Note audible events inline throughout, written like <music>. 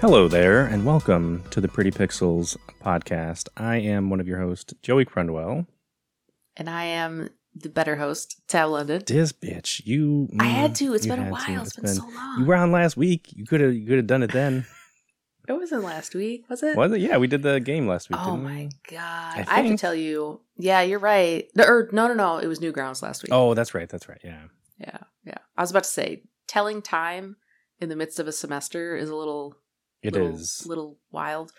Hello there, and welcome to the Pretty Pixels podcast. I am one of your hosts, Joey Crundwell. And I am the better host, Tab London. This bitch, you. I had to. It's been a while. to. It's been, so long. You were on last week. You could have. You could have done it then. <laughs> it wasn't last week, was it? Was it? Yeah, we did the game last week. Oh my god! I I, have to tell you. Yeah, you're right. No, Or er, no, no, no. It was Newgrounds last week. Oh, that's right. That's right. Yeah. yeah, yeah. I was about to say telling time in the midst of a semester is a little It little, is. little wild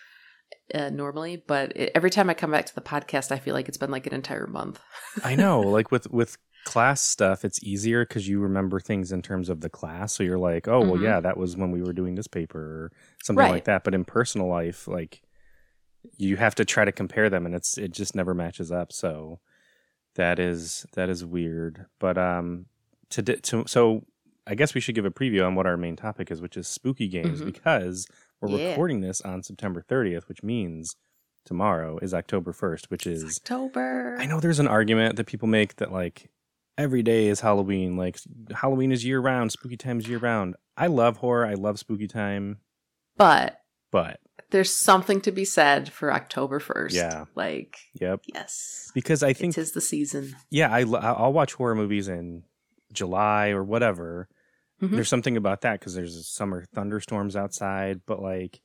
uh, normally, but it, every time I come back to the podcast, I feel like it's been like an entire month. I know. <laughs> Like with with class stuff, it's easier because you remember things in terms of the class. So you're like, oh well, Mhm. yeah, that was when we were doing this paper or something Right. like that. But in personal life, like you have to try to compare them, and it's it just never matches up. So that is that is weird. But um, to, to so I guess we should give a preview on what our main topic is, which is spooky games, Mhm. because we're Yeah. recording this on September 30th, which means tomorrow is October 1st, which It's is October. I know there's an argument that people make that like every day is Halloween, like Halloween is year round, spooky time is year round. I love horror, I love spooky time, but but there's something to be said for October first. Yeah. like yep, yes, because I think is the season. yeah, I I'll watch horror movies in July or whatever. Mhm. There's something about that because there's summer thunderstorms outside, but like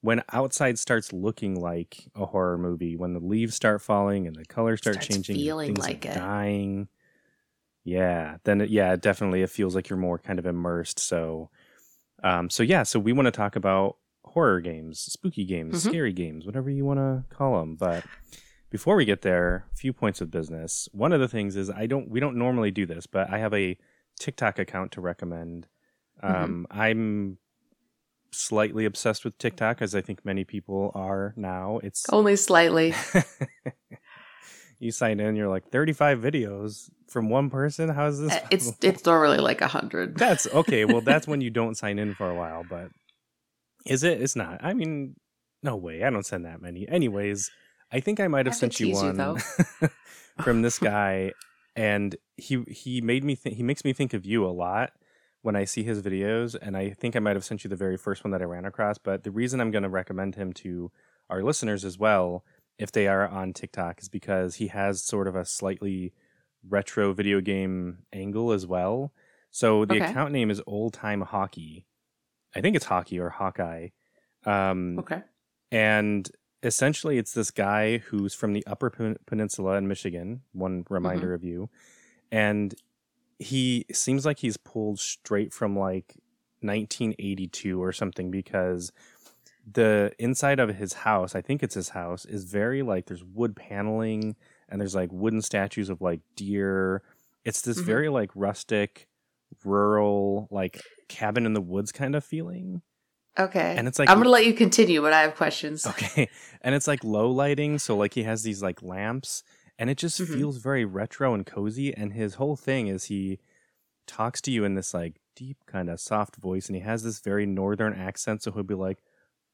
when outside starts looking like a horror movie, when the leaves start falling and the colors start Starts changing, feeling things like are it. dying. Yeah, then it, yeah, definitely it feels like you're more kind of immersed. So, um, so yeah, so we want to talk about horror games, spooky games, Mhm. scary games, whatever you want to call them. But before we get there, a few points of business. One of the things is I don't we don't normally do this, but I have a TikTok account to recommend. Mhm. Um, I'm slightly obsessed with TikTok, as I think many people are now. It's Only slightly. <laughs> you sign in, you're like 35 videos from one person. How is this? It's possible? it's normally like a hundred. <laughs> that's okay. Well, <laughs> that's when you don't sign in for a while, but is it? It's not. I mean, no way. I don't send that many. Anyways, I think I might have I sent you tease you, one from this guy, and he he made me think. He makes me think of you a lot when I see his videos, and I think I might have sent you the very first one that I ran across. But the reason I'm going to recommend him to our listeners as well, if they are on TikTok, is because he has sort of a slightly retro video game angle as well. So the Okay. account name is Old Time Hockey. I think it's Hockey or Hawkeye. Um, Okay. and essentially, it's this guy who's from the Upper Pen- Peninsula in Michigan. One reminder Mm-hmm. of you, and he seems like he's pulled straight from like 1982 or something because the inside of his house, I think it's his house, is very like there's wood paneling and there's like wooden statues of like deer. It's this Mhm. very like rustic, rural, like cabin in the woods kind of feeling. Okay. And it's like I'm gonna let you continue, but I have questions. Okay. <laughs> And it's like low lighting, so like he has these like lamps and it just Mhm. feels very retro and cozy and his whole thing is he talks to you in this like deep kind of soft voice and he has this very northern accent so he'll be like,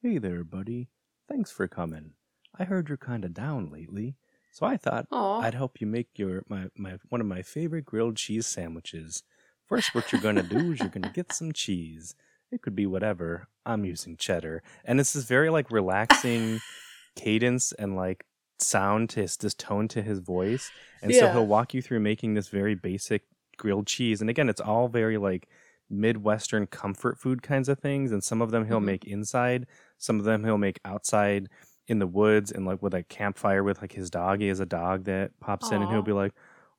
"Hey there, buddy. Thanks for coming. I heard you're kind of down lately, so I thought Aw. I'd help you make your my, my one of my favorite grilled cheese sandwiches. First, what you're gonna do is you're gonna get some cheese. It could be whatever. I'm using cheddar, and it's this very like relaxing <sighs> cadence and like sound to his this tone to his voice, and so he'll walk you through making this very basic grilled cheese. And again, it's all very like midwestern comfort food kinds of things, and some of them he'll Mhm. make inside, some of them he'll make outside in the woods and like with a campfire with like his dog. He has a dog that pops in and he'll be like,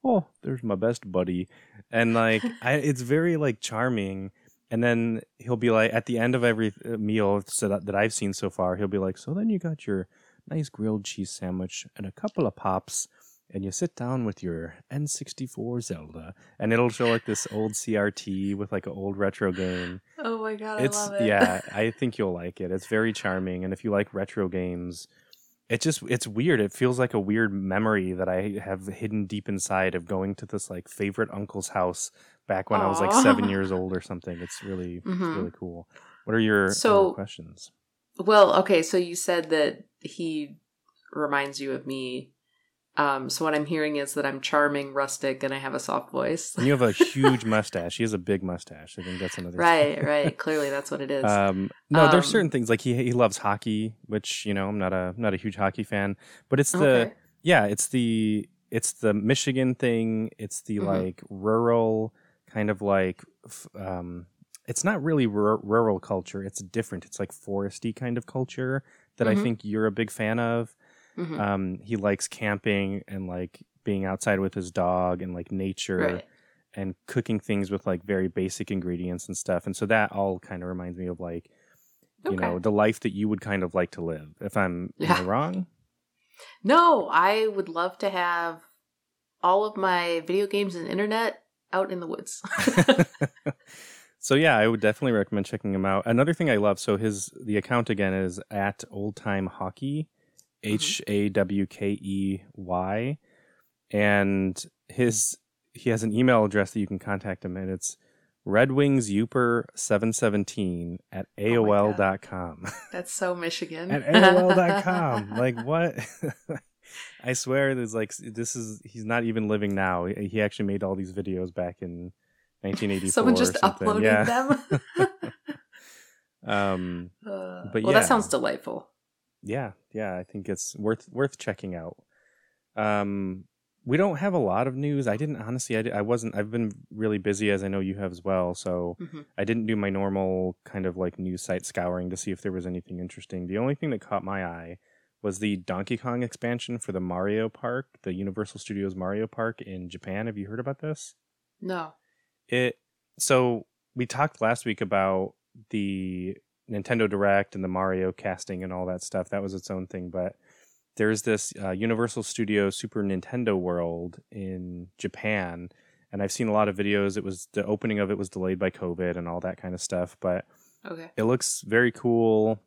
"Oh, there's my best buddy," and like I, it's very like charming. And then he'll be like, at the end of every uh, meal so that, that I've seen so far, he'll be like, "So then you got your nice grilled cheese sandwich and a couple of pops." And you sit down with your N64 Zelda, and it'll show like this old CRT with like an old retro game oh my god, it's I love it. yeah <laughs> i think you'll like it it's very charming and if you like retro games it just it's weird it feels like a weird memory that i have hidden deep inside of going to this like favorite uncle's house back when i was like seven years old or something it's really it's Mhm. really cool what are your So- questions Well, okay, so you said that he reminds you of me Um, so what I'm hearing is that I'm charming, rustic, and I have a soft voice. And you have a huge <laughs> mustache. He has a big mustache. I think that's another. right, right. Clearly, that's what it is. Um, no, there's Um, certain things like he he loves hockey, which you know I'm not a not a huge hockey fan, but it's the okay. yeah, it's the it's the Michigan thing. It's the Mhm. like rural kind of like um, it's not really rur- rural culture. It's different. It's like foresty kind of culture that I Mhm. think you're a big fan of. Mhm. Um, he likes camping and like being outside with his dog and like nature right. and cooking things with like very basic ingredients and stuff. And so that all kind of reminds me of like you Okay. know the life that you would kind of like to live. If I'm <laughs> am I Yeah. wrong. No, I would love to have all of my video games and internet out in the woods. <laughs> so yeah, I would definitely recommend checking him out. Another thing I love, so his the account again is at old time hockey, Mm-hmm. H A W K E Y, and his he has an email address that you can contact him, and it's redwingsuper717 at Oh aol.com. <laughs> That's so Michigan. at aol.com. <laughs> like what? I swear, there's like this is he's not even living now. He actually made all these videos back in 1984. <laughs> Someone just uploaded yeah. them. <laughs> Um, Uh, But well, yeah. that sounds delightful. yeah, yeah. I think it's worth worth checking out. Um, we don't have a lot of news. I didn't honestly. I, I wasn't. I've been really busy, as I know you have as well. So Mhm. I didn't do my normal kind of like news site scouring to see if there was anything interesting. The only thing that caught my eye was the Donkey Kong expansion for the Mario Park, the Universal Studios Mario Park in Japan. Have you heard about this? No. It so we talked last week about the Nintendo Direct and the Mario casting and all that stuff. That was its own thing, but there's this uh, Universal Studios Super Nintendo World in Japan, and I've seen a lot of videos. It was the opening of it was delayed by COVID and all that kind of stuff, but Okay. it looks very cool.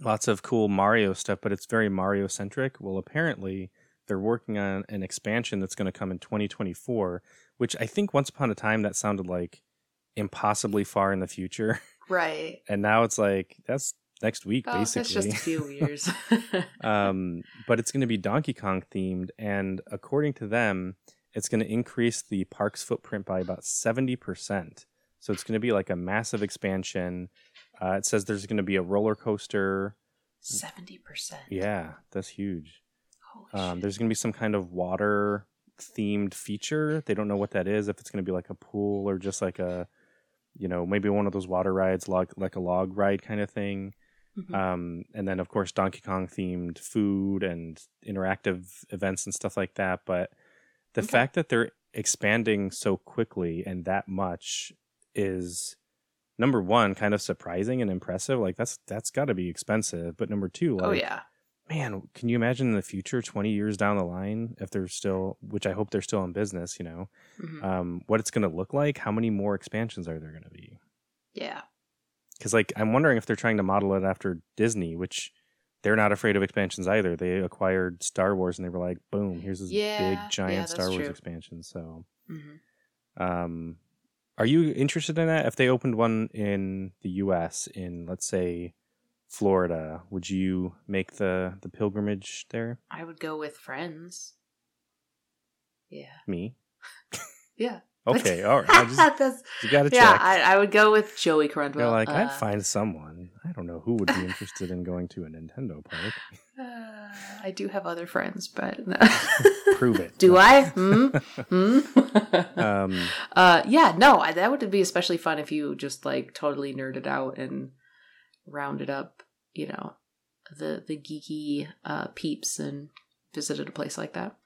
Lots of cool Mario stuff, but it's very Mario centric. Well, apparently they're working on an expansion that's going to come in 2024, which I think once upon a time that sounded like impossibly far in the future. Right. <laughs> And now it's like that's next week Oh, that's basically. just a few <laughs> years. <laughs> um, but it's going to be Donkey Kong themed, and according to them, it's going to increase the park's footprint by about seventy percent. So it's going to be like a massive expansion. Uh, it says there's going to be a roller coaster. Seventy percent. Yeah, that's huge. Um, there's going to be some kind of water themed feature. They don't know what that is. If it's going to be like a pool or just like a, you know, maybe one of those water rides, log like a log ride kind of thing. Mhm. Um, and then of course Donkey Kong themed food and interactive events and stuff like that. But the Okay. fact that they're expanding so quickly and that much is number one kind of surprising and impressive. Like that's that's got to be expensive. But number two, like oh yeah. man, can you imagine in the future, twenty years down the line, if they're still, which I hope they're still in business, you know, Mhm. um, what it's going to look like? How many more expansions are there going to be? Yeah. because like I'm wondering if they're trying to model it after Disney, which they're not afraid of expansions either. They acquired Star Wars and they were like, boom, here's this Yeah, big giant that's Star Wars true. expansion. So, Mhm. um, are you interested in that? If they opened one in the U.S. in let's say Florida, would you make the the pilgrimage there? I would go with friends. Yeah. Me? <laughs> Yeah. Okay, <laughs> all right. I just That's, you got to yeah, check. I, I would go with Joey Corundwell. They're like, uh, I'd find someone. I don't know who would be interested in going to a Nintendo park. <laughs> uh, I do have other friends, but no. <laughs> Prove it. do I? Hmm? Hmm? Um, uh, yeah, no, I, that would be especially fun if you just like totally nerded out and rounded up, you know, the the geeky uh, peeps and visited a place like that.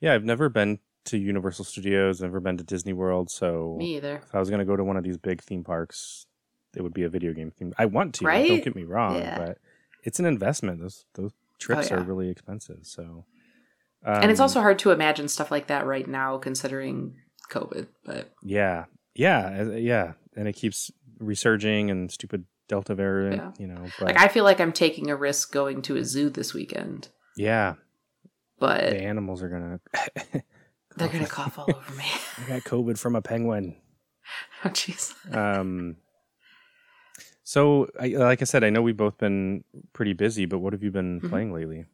Yeah, I've never been to Universal Studios, never been to Disney World, so Me either. if I was going to go to one of these big theme parks, it would be a video game theme. I want to, Right? don't get me wrong, Yeah. but it's an investment. Those those trips yeah. are really expensive, so and it's um, also hard to imagine stuff like that right now, considering COVID. But yeah, yeah, uh, yeah, and it keeps resurging and stupid Delta variant, Yeah. you know. But like, I feel like I'm taking a risk going to a zoo this weekend. yeah, But the animals are gonna. <laughs> they're gonna <laughs> cough all over me. I got COVID from a penguin. <laughs> oh, jeez. Um, so, I, like I said, I know we've both been pretty busy, but what have you bbeen Mhm. playing lately?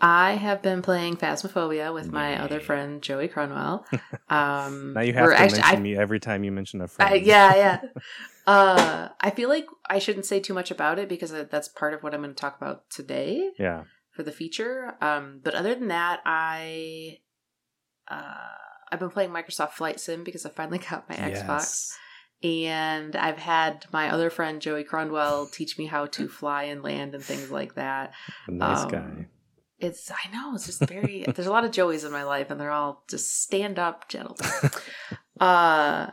I have been playing Phasmophobia with my other friend Joey Cronwell. <laughs> Um, now you have to actually- mention I- me every time you mention a friend. I, yeah, yeah. uh, I feel like I shouldn't say too much about it because that's part of what I'm going to talk about today yeah. for the feature. Um, but other than that, I uh, I've been playing Microsoft Flight Sim because I finally <laughs> got my Xbox, Yes. and I've had my other friend Joey Cronwell teach me how to fly and land and things like that. Nice Um, guy. It's I know it's just very. <laughs> there's a lot of Joeys in my life, and they're all just stand up gentlemen. <laughs> uh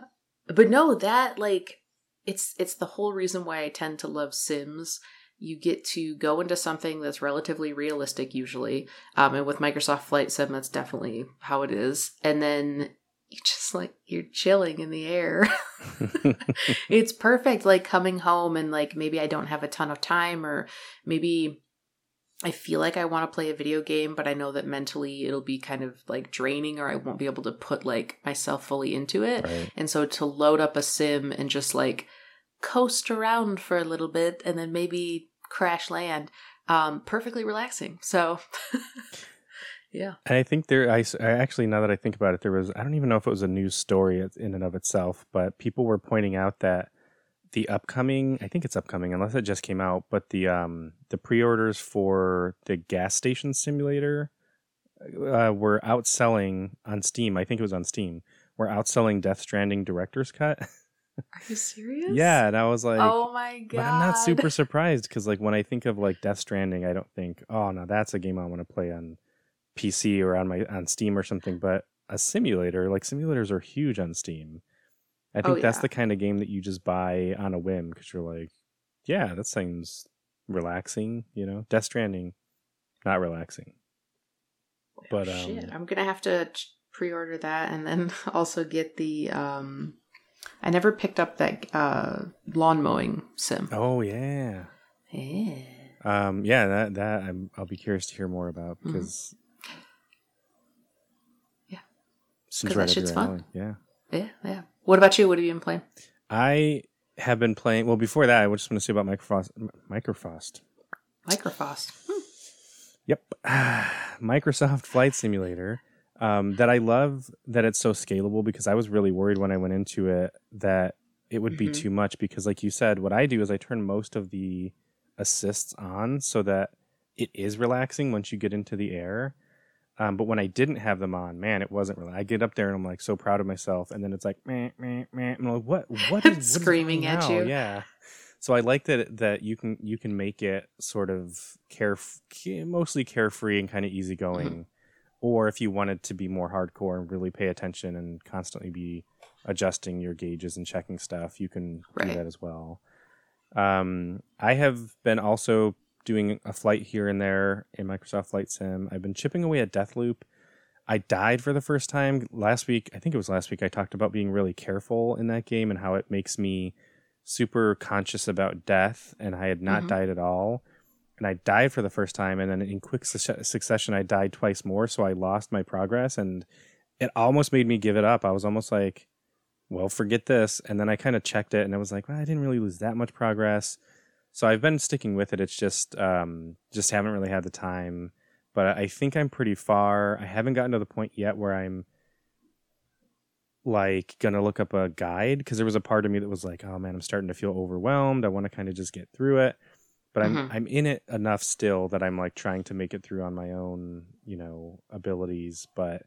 but no that like it's it's the whole reason why i tend to love sims you get to go into something that's relatively realistic usually um and with microsoft flight sim that's definitely how it is and then you just like you're chilling in the air <laughs> it's perfect like coming home and like maybe i don't have a ton of time or maybe I feel like I want to play a video game, but I know that mentally it'll be kind of like draining or I won't be able to put like myself fully into it. right. And so to load up a sim and just like coast around for a little bit and then maybe crash land, um, perfectly relaxing. So, <laughs> yeah. And I think there, I actually, now that I think about it, there was, I don't even know if it was a news story in and of itself, but people were pointing out that the upcoming, I think it's upcoming, unless it just came out, but the, um, the pre-orders for the gas station simulator, uh, were outselling on Steam. I think it was on Steam. Were outselling Death Stranding Director's Cut. <laughs> Are you serious? yeah. And I was like, oh my god. but I'm not super surprised because, like, when I think of like Death Stranding, I don't think, oh no, that's a game I want to play on PC or on my on Steam or something. But a simulator, like simulators, are huge on Steam. I think Oh, that's the kind of game that you just buy on a whim because you're like, yeah, that seems relaxing. You know, Death Stranding, not relaxing. But, Oh, shit, um, I'm gonna have to pre-order that and then <laughs> also get the. um I never picked up that uh lawn mowing sim. Oh yeah, Yeah. um, yeah. That that I'm, I'll be curious to hear more about because. Yeah. Seems 'Cause right that shit's fun. alley. Yeah. Yeah, yeah. What about you? What have you been playing? I have been playing. Well, before that, I just want to say about Microfrost. Microfrost. Microfrost. Hmm. Yep, <sighs> Microsoft Flight Simulator. Um, that I love that it's so scalable because I was really worried when I went into it that it would be Mhm. too much because, like you said, what I do is I turn most of the assists on so that it is relaxing once you get into the air. Um, but when I didn't have them on, man, it wasn't really. I get up there and I'm like so proud of myself, and then it's like, meh, meh, meh. I'm like, what? What is <laughs> what Screaming at you. Yeah. So I like that that you can you can make it sort of care mostly carefree and kind of easygoing, Mm-hmm. Or if you wanted to be more hardcore and really pay attention and constantly be adjusting your gauges and checking stuff, you can do that as well. Um, I have been also doing a flight here and there in Microsoft Flight Sim. I've been chipping away at Deathloop. I died for the first time last week. I think it was last week. I talked about being really careful in that game and how it makes me super conscious about death, and I had not Mhm. died at all. And I died for the first time, and then in quick su- succession, I died twice more. So I lost my progress, and it almost made me give it up. I was almost like, well, forget this. And then I kind of checked it, and I was like, well, I didn't really lose that much progress. So I've been sticking with it. It's just, um, just haven't really had the time. But I think I'm pretty far. I haven't gotten to the point yet where I'm like gonna look up a guide because there was a part of me that was like, oh man, I'm starting to feel overwhelmed. I want to kind of just get through it. But I'm Mhm. I'm in it enough still that I'm like trying to make it through on my own, you know, abilities. But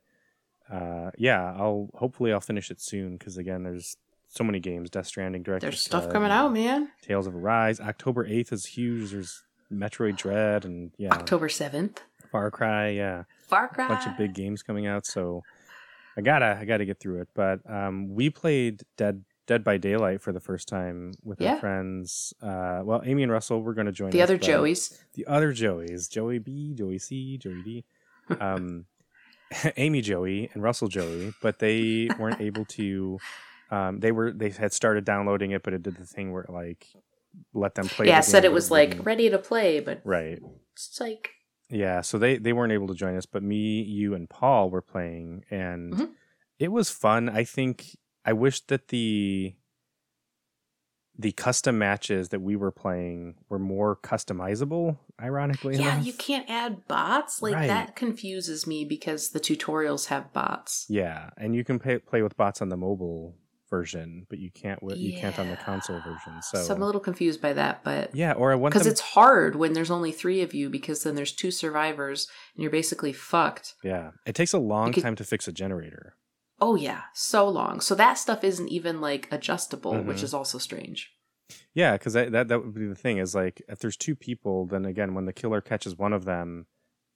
uh, yeah, I'll hopefully I'll finish it soon because again, there's so many games. Death Stranding, Director's There's stuff Cut, coming out, man. Tales of Arise. October eighth is huge. There's Metroid Dread and yeah, October seventh. Far Cry. Yeah, Far Cry. a bunch of big games coming out. So I gotta I gotta get through it. But um, we played Dead Dead by Daylight for the first time with Yeah. our friends. Uh, well, Amy and Russell were going to join The us, other Joeys. the other Joeys, Joey B, Joey C, Joey D, <laughs> um, <laughs> Amy Joey and Russell Joey, but they weren't able to. Um, they were they had started downloading it, but it did the thing where it, like let them play. Yeah, the said it was like wouldn't- ready to play, but right. it's like Yeah, so they they weren't able to join us, but me, you, and Paul were playing, and Mhm. it was fun. I think I wish that the the custom matches that we were playing were more customizable. Ironically, Yeah, enough. you can't add bots. Like Right. that confuses me because the tutorials have bots. Yeah, and you can pay, play with bots on the mobile version, but you can't. You can't on the console version. So, So I'm a little confused by that, but yeah, or I want because them. it's hard when there's only three of you because then there's two survivors and you're basically fucked. yeah, it takes a long Because- time to fix a generator. Oh yeah, so long. So that stuff isn't even like adjustable, which Mhm. is also strange. Yeah, because that, that that would be the thing is like if there's two people, then again, when the killer catches one of them,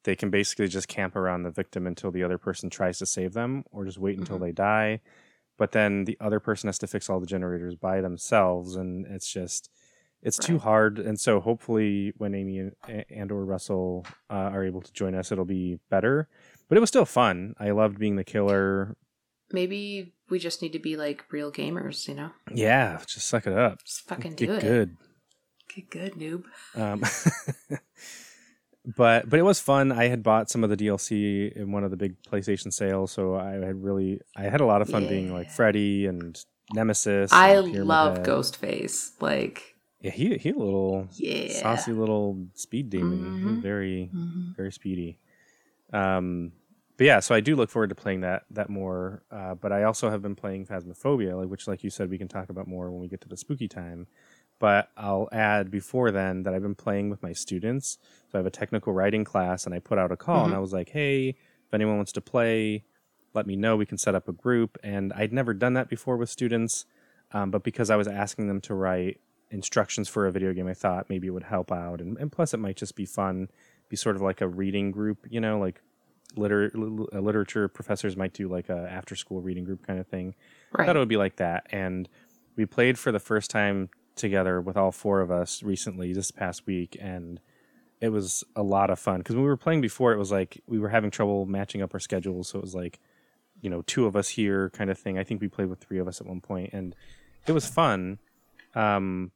they can basically just camp around the victim until the other person tries to save them, or just wait until Mhm. they die. But then the other person has to fix all the generators by themselves, and it's just it's too hard. And so hopefully, when Amy and, and or Russell uh, are able to join us, it'll be better. But it was still fun. I loved being the killer. Maybe we just need to be like real gamers, you know? Yeah, just suck it up. Just fucking Get do it. good. Get good, noob. Um, <laughs> but but it was fun. I had bought some of the DLC in one of the big PlayStation sales, so I had really I had a lot of fun being like Freddy and Nemesis. I and love Ghostface. Like, Yeah, he he a little yeah. saucy little speed demon. Mhm. Very Mhm. very speedy. Um, but yeah, so I do look forward to playing that that more. Uh, but I also have been playing Phasmophobia, like, which, like you said, we can talk about more when we get to the spooky time. But I'll add before then that I've been playing with my students. So I have a technical writing class, and I put out a call, and Mhm. I was like, "Hey, if anyone wants to play, let me know. We can set up a group." And I'd never done that before with students, um, but because I was asking them to write instructions for a video game, I thought maybe it would help out, and, and plus it might just be fun, be sort of like a reading group, you know, like liter- li- uh, literature professors might do like a after school reading group kind of thing. I thought it would be like that, and we played for the first time together with all four of us recently this past week, and it was a lot of fun because when we were playing before, it was like we were having trouble matching up our schedules, so it was like you know two of us here kind of thing. I think we played with three of us at one point, and it was fun. Um,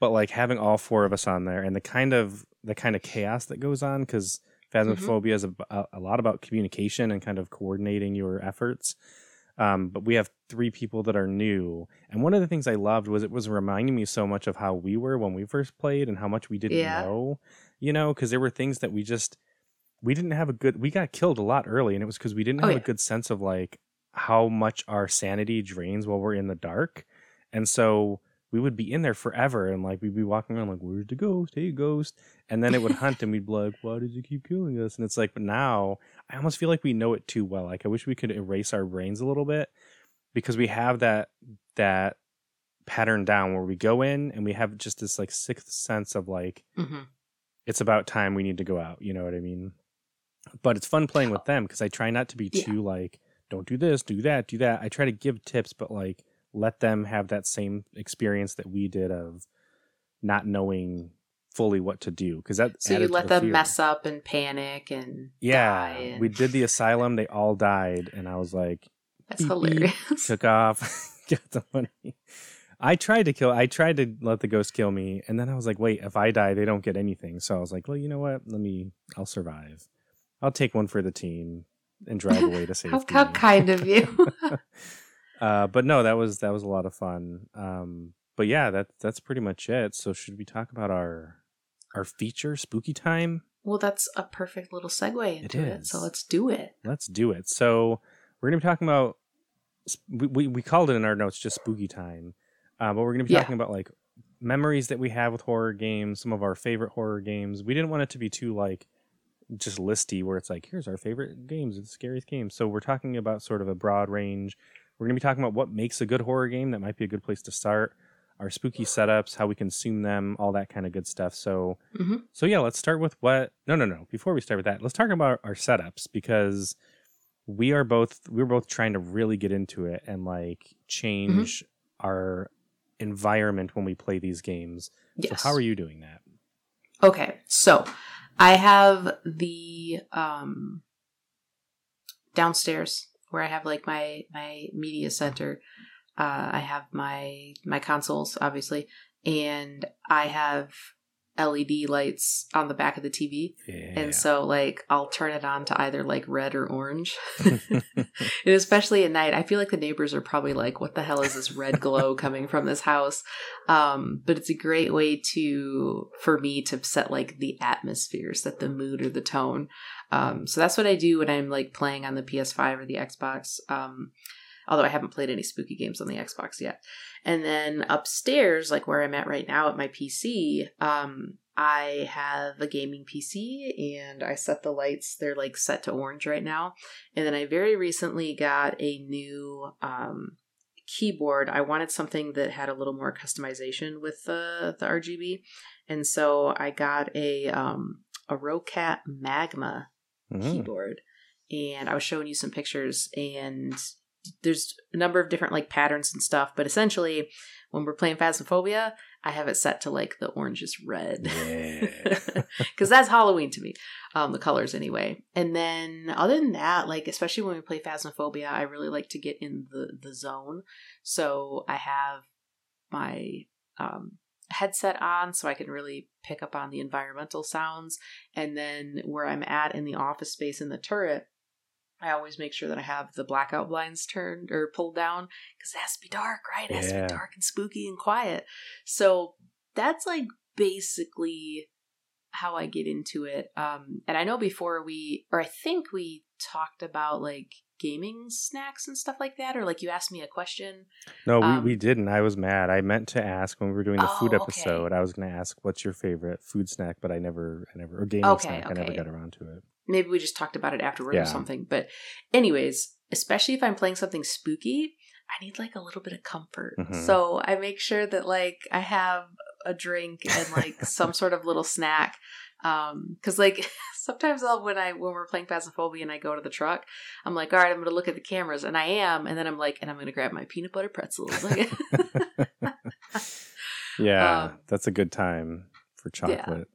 but like having all four of us on there and the kind of the kind of chaos that goes on because phasmophobia is a, a, lot about communication and kind of coordinating your efforts. Um, but we have three people that are new and one of the things i loved was it was reminding me so much of how we were when we first played and how much we didn't Yeah. know you know because there were things that we just we didn't have a good we got killed a lot early and it was because we didn't Oh, have a good sense of like how much our sanity drains while we're in the dark. And so we would be in there forever and like we'd be walking around like where's the ghost? Hey ghost. And then it would hunt and we'd be like why did you keep killing us? And it's like but now i almost feel like we know it too well. Like i wish we could erase our brains a little bit because we have that that pattern down where we go in and we have just this like sixth sense of like Mhm. it's about time we need to go out you know what i mean? But it's fun playing with them because i try not to be Yeah. too like don't do this do that do that. I try to give tips but like let them have that same experience that we did of not knowing fully what to do because that So you let the them fear. mess up and panic and yeah die and- we did the asylum they all died and i was like That's beep, beep. hilarious. took off <laughs> got the money i tried to kill i tried to let the ghost kill me and then i was like wait if i die they don't get anything so i was like well you know what let me i'll survive i'll take one for the team and drive away to <laughs> safety how, how kind of you. <laughs> uh, but no, that was that was a lot of fun. Um, but yeah, that that's pretty much it. So should we talk about our our feature, Spooky Time? well, that's a perfect little segue into it. So let's do it. Let's do it. So we're gonna be talking about we we, we called it in our notes just Spooky Time, uh, but we're gonna be Yeah. talking about like memories that we have with horror games, some of our favorite horror games. We didn't want it to be too like just listy where it's like here's our favorite games, the scariest games. So we're talking about sort of a broad range. We're going to be talking about what makes a good horror game. That might be a good place to start. Our spooky setups, how we consume them, all that kind of good stuff. So, Mhm. so yeah, let's start with what. No, no, no. Before we start with that, let's talk about our setups because we are both we're both trying to really get into it and like change our environment when we play these games. Yes. So, how are you doing that? Okay, so I have the um downstairs where I have like my my media center. Uh, I have my my consoles, obviously, and I have LED lights on the back of the TV. Yeah. And so like I'll turn it on to either like red or orange. <laughs> <laughs> and especially at night, I feel like the neighbors are probably like, what the hell is this red glow <laughs> coming from this house? Um, but it's a great way to for me to set like the atmospheres set the mood or the tone. Um, so that's what I do when I'm like playing on the PS5 or the Xbox. Um, although I haven't played any spooky games on the Xbox yet. And then upstairs, like where I'm at right now at my PC, um, I have a gaming PC and I set the lights, they're like set to orange right now. And then I very recently got a new um, keyboard. I wanted something that had a little more customization with the, the RGB. And so I got a, um, a Roccat Magma Mhm. keyboard and I was showing you some pictures and there's a number of different like patterns and stuff, but essentially when we're playing Phasmophobia, I have it set to like the orange is red. Yeah. <laughs> Because that's Halloween to me, um, the colors anyway. And then other than that, like especially when we play Phasmophobia, I really like to get in the the zone. So I have my um, headset on so I can really pick up on the environmental sounds. And then where I'm at in the office space in the turret, I always make sure that I have the blackout blinds turned or pulled down because it has to be dark, right? It has to be dark and spooky and quiet. So that's like basically how I get into it. Um, and I know before we, or I think we talked about like gaming snacks and stuff like that, or like you asked me a question. No, we, Um, we didn't. I was mad. I meant to ask when we were doing the food Oh, okay. episode. I was going to ask what's your favorite food snack, but I never, I never, or gaming Okay, snack. I never got around to it. Maybe we just talked about it afterward Yeah. or something. But, anyways, especially if I'm playing something spooky, I need like a little bit of comfort. Mhm. So I make sure that like I have a drink and like some sort of little snack. Um, cause like <laughs> sometimes I'll, when I, when we're playing Phasmophobia and I go to the truck, I'm like, all right, I'm going to look at the cameras and I am. And then I'm like, and I'm going to grab my peanut butter pretzels. Like, <laughs> Yeah, Um, that's a good time for chocolate.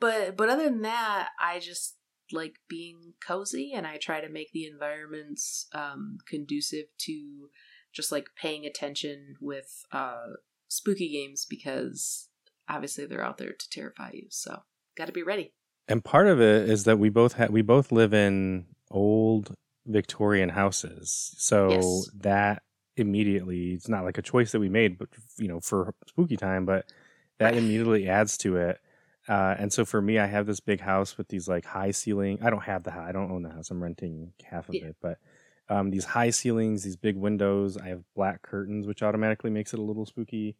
but, but other than that, I just like being cozy and I try to make the environments, um, conducive to just like paying attention with, uh, spooky games because obviously they're out there to terrify you. So got to be ready. And part of it is that we both ha- we both live in old Victorian houses, so Yes. that immediately it's not like a choice that we made, but you know for spooky time, but that Right. immediately adds to it. Uh, and so for me, I have this big house with these like high ceiling. I don't have the house. I don't own the house. I'm renting half of Yeah. it, but um, these high ceilings, these big windows. I have black curtains, which automatically makes it a little spooky.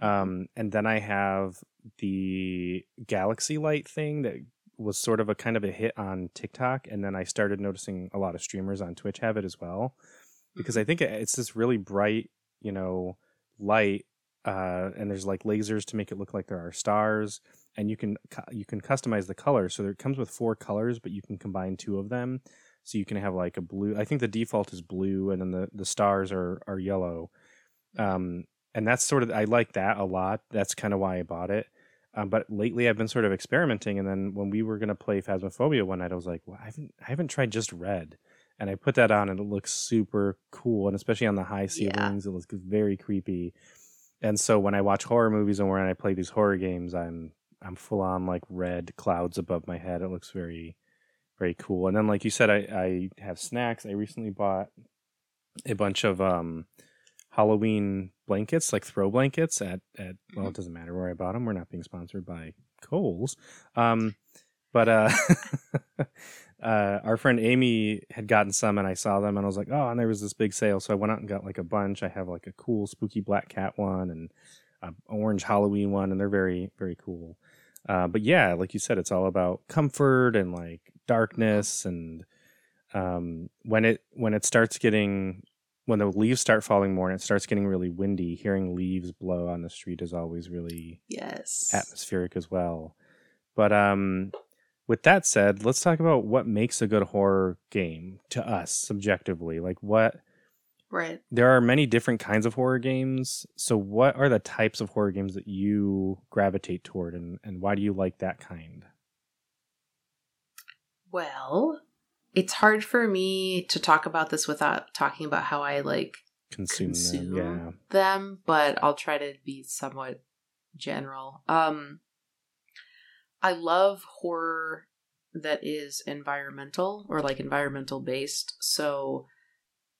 Um, and then I have the galaxy light thing that was sort of a kind of a hit on TikTok, and then I started noticing a lot of streamers on Twitch have it as well, because I think it's this really bright, you know, light, uh, and there's like lasers to make it look like there are stars, and you can you can customize the color. So there it comes with four colors, but you can combine two of them, so you can have like a blue. I think the default is blue, and then the the stars are are yellow. Um, and that's sort of I like that a lot. That's kind of why I bought it. Um, but lately, I've been sort of experimenting, and then when we were gonna play Phasmophobia one night, I was like, well, I haven't I haven't tried just red, and I put that on, and it looks super cool, and especially on the high Yeah. ceilings, it looks very creepy. And so when I watch horror movies and when I play these horror games, I'm I'm full on like red clouds above my head. It looks very very cool. And then like you said, I I have snacks. I recently bought a bunch of um Halloween blankets, like throw blankets at at well, it doesn't matter where I bought them. We're not being sponsored by Kohl's. Um, but uh, <laughs> uh, our friend Amy had gotten some, and I saw them, and I was like, oh, and there was this big sale, so I went out and got like a bunch. I have like a cool spooky black cat one and a orange Halloween one, and they're very very cool. Uh, but yeah, like you said, it's all about comfort and like darkness, and um, when it when it starts getting when the leaves start falling more and it starts getting really windy, hearing leaves blow on the street is always really Yes. atmospheric as well. But um with that said, let's talk about what makes a good horror game to us subjectively. Like what Right. there are many different kinds of horror games. So what are the types of horror games that you gravitate toward and, and why do you like that kind? Well, it's hard for me to talk about this without talking about how I like Consume, consume them. Yeah. them, but I'll try to be somewhat general. Um I love horror that is environmental or like environmental based. So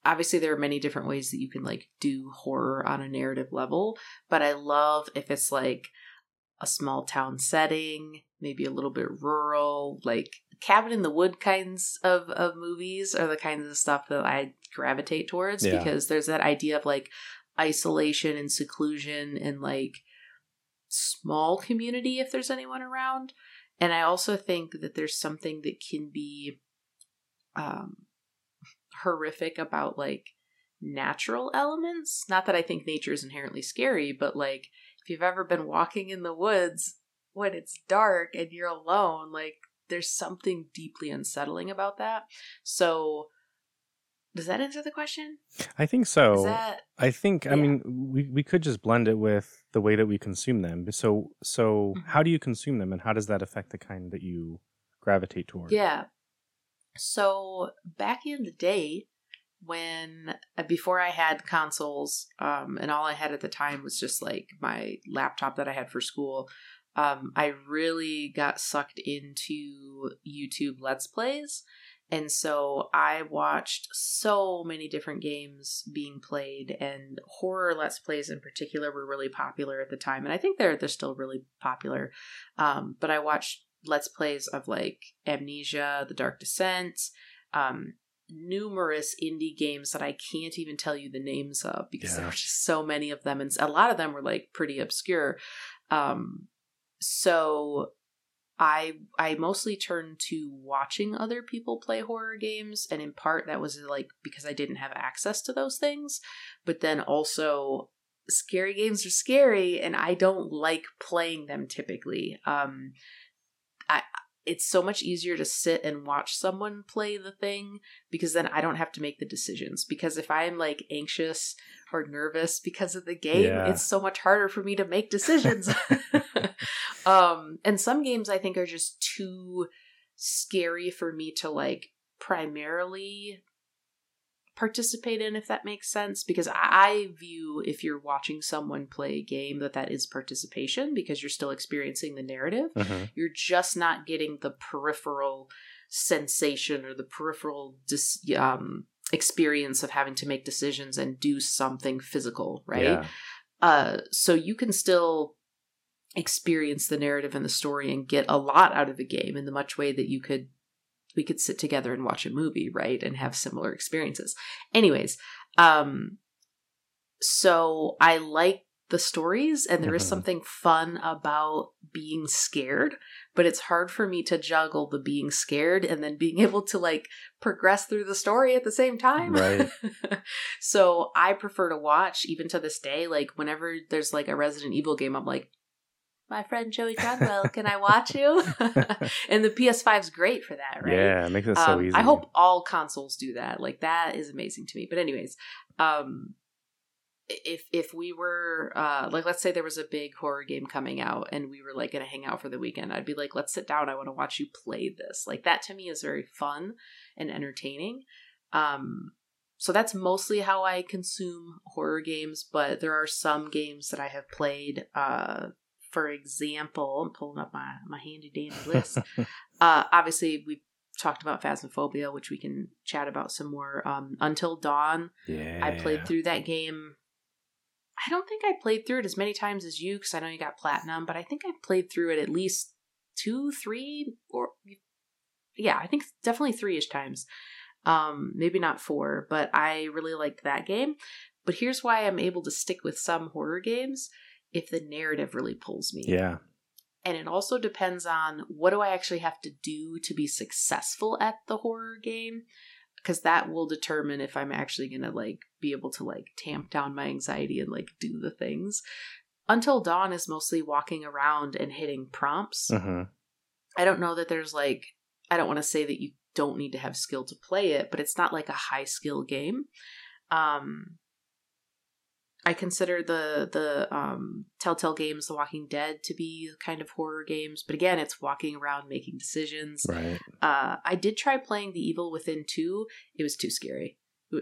obviously there are many different ways that you can like do horror on a narrative level, but I love if it's like a small town setting, maybe a little bit rural, like cabin in the wood kinds of of movies are the kinds of stuff that I gravitate towards Yeah. because there's that idea of like isolation and seclusion and like small community if there's anyone around. And I also think that there's something that can be um horrific about like natural elements. Not that I think nature is inherently scary, but like if you've ever been walking in the woods when it's dark and you're alone, like there's something deeply unsettling about that. So does that answer the question? I think Is so. that I think I mean we we could just blend it with the way that we consume them. So so Mhm. how do you consume them and how does that affect the kind that you gravitate toward? Yeah. So back in the day, when uh, before I had consoles, um, and all I had at the time was just like my laptop that I had for school, um, I really got sucked into YouTube Let's Plays. And so I watched so many different games being played, and horror Let's Plays in particular were really popular at the time. And I think they're they're still really popular. Um, but I watched let's plays of like amnesia the dark descent um numerous indie games that i can't even tell you the names of because there Yeah. were just so many of them and a lot of them were like pretty obscure um so i i mostly turned to watching other people play horror games and in part that was like because i didn't have access to those things. But then also scary games are scary and i don't like playing them typically. Um I it's so much easier to sit and watch someone play the thing because then I don't have to make the decisions. Because if I'm like anxious or nervous because of the game, Yeah. it's so much harder for me to make <laughs> decisions. <laughs> um, and some games I think are just too scary for me to like primarily participate in if that makes sense because I- view if you're watching someone play a game that that is participation because you're still experiencing the narrative Mhm. you're just not getting the peripheral sensation or the peripheral dis- um, experience of having to make decisions and do something physical right Yeah. uh, so you can still experience the narrative and the story and get a lot out of the game in the much way that you could we could sit together and watch a movie right and have similar experiences anyways um so i like the stories and there is Mhm. something fun about being scared but it's hard for me to juggle the being scared and then being <laughs> able to like progress through the story at the same time Right. <laughs> so i prefer to watch even to this day like whenever there's like a resident evil game i'm like my friend joey Cronwell, can i watch you <laughs> and the ps5 is great for that right Yeah, it makes it so um, easy. I hope all consoles do that. Like that is amazing to me. But anyways, um if if we were uh like let's say there was a big horror game coming out and we were like going to hang out for the weekend, I'd be like let's sit down. I want to watch you play this. Like that to me is very fun and entertaining. Um so that's mostly how I consume horror games, but there are some games that I have played uh for example, I'm pulling up my my handy dandy <laughs> list. Uh, obviously, we talked about Phasmophobia, which we can chat about some more. Um, Until Dawn, yeah. I played through that game. I don't think I played through it as many times as you, because I know you got platinum, but I think I played through it at least two, three, or yeah, I think definitely three ish times. Um, maybe not four, but I really liked that game. But here's why I'm able to stick with some horror games if the narrative really pulls me Yeah. and it also depends on what do I actually have to do to be successful at the horror game because that will determine if I'm actually going to like be able to like tamp down my anxiety and like do the things. Until Dawn is mostly walking around and hitting prompts. hmm I don't know that there's like I don't want to say that you don't need to have skill to play it, but it's not like a high skill game. Um I consider the the um, Telltale games, The Walking Dead, to be kind of horror games, but again, it's walking around making decisions. Right. Uh, I did try playing The Evil Within two. It was too scary. <laughs>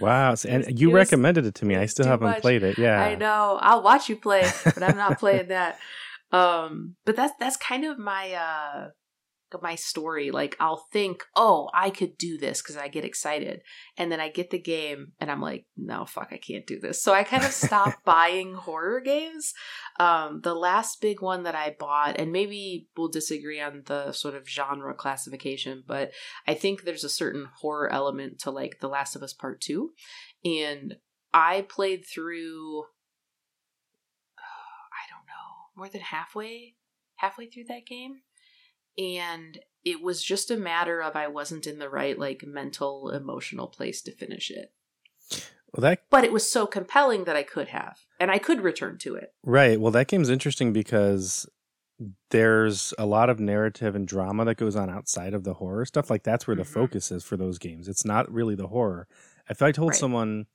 Wow. So- It was- and you it recommended it to me. I still haven't much. played it. Yeah. I know. I'll watch you play, but I'm not <laughs> playing that. Um, but that's that's kind of my uh my story. Like I'll think, oh, I could do this because I get excited, and then I get the game and I'm like, no, fuck, I can't do this. So I kind of stop <laughs> buying horror games. Um, the last big one that I bought, and maybe we'll disagree on the sort of genre classification, but I think there's a certain horror element to like The Last of Us Part Two, and I played through. <sighs> I don't know, more than halfway, halfway through that game and it was just a matter of I wasn't in the right like mental emotional place to finish it. Well, that but it was so compelling that I could have and I could return to it. Right. Well, that game's interesting because there's a lot of narrative and drama that goes on outside of the horror stuff. Like that's where the mm-hmm. focus is for those games. It's not really the horror. If I told right. someone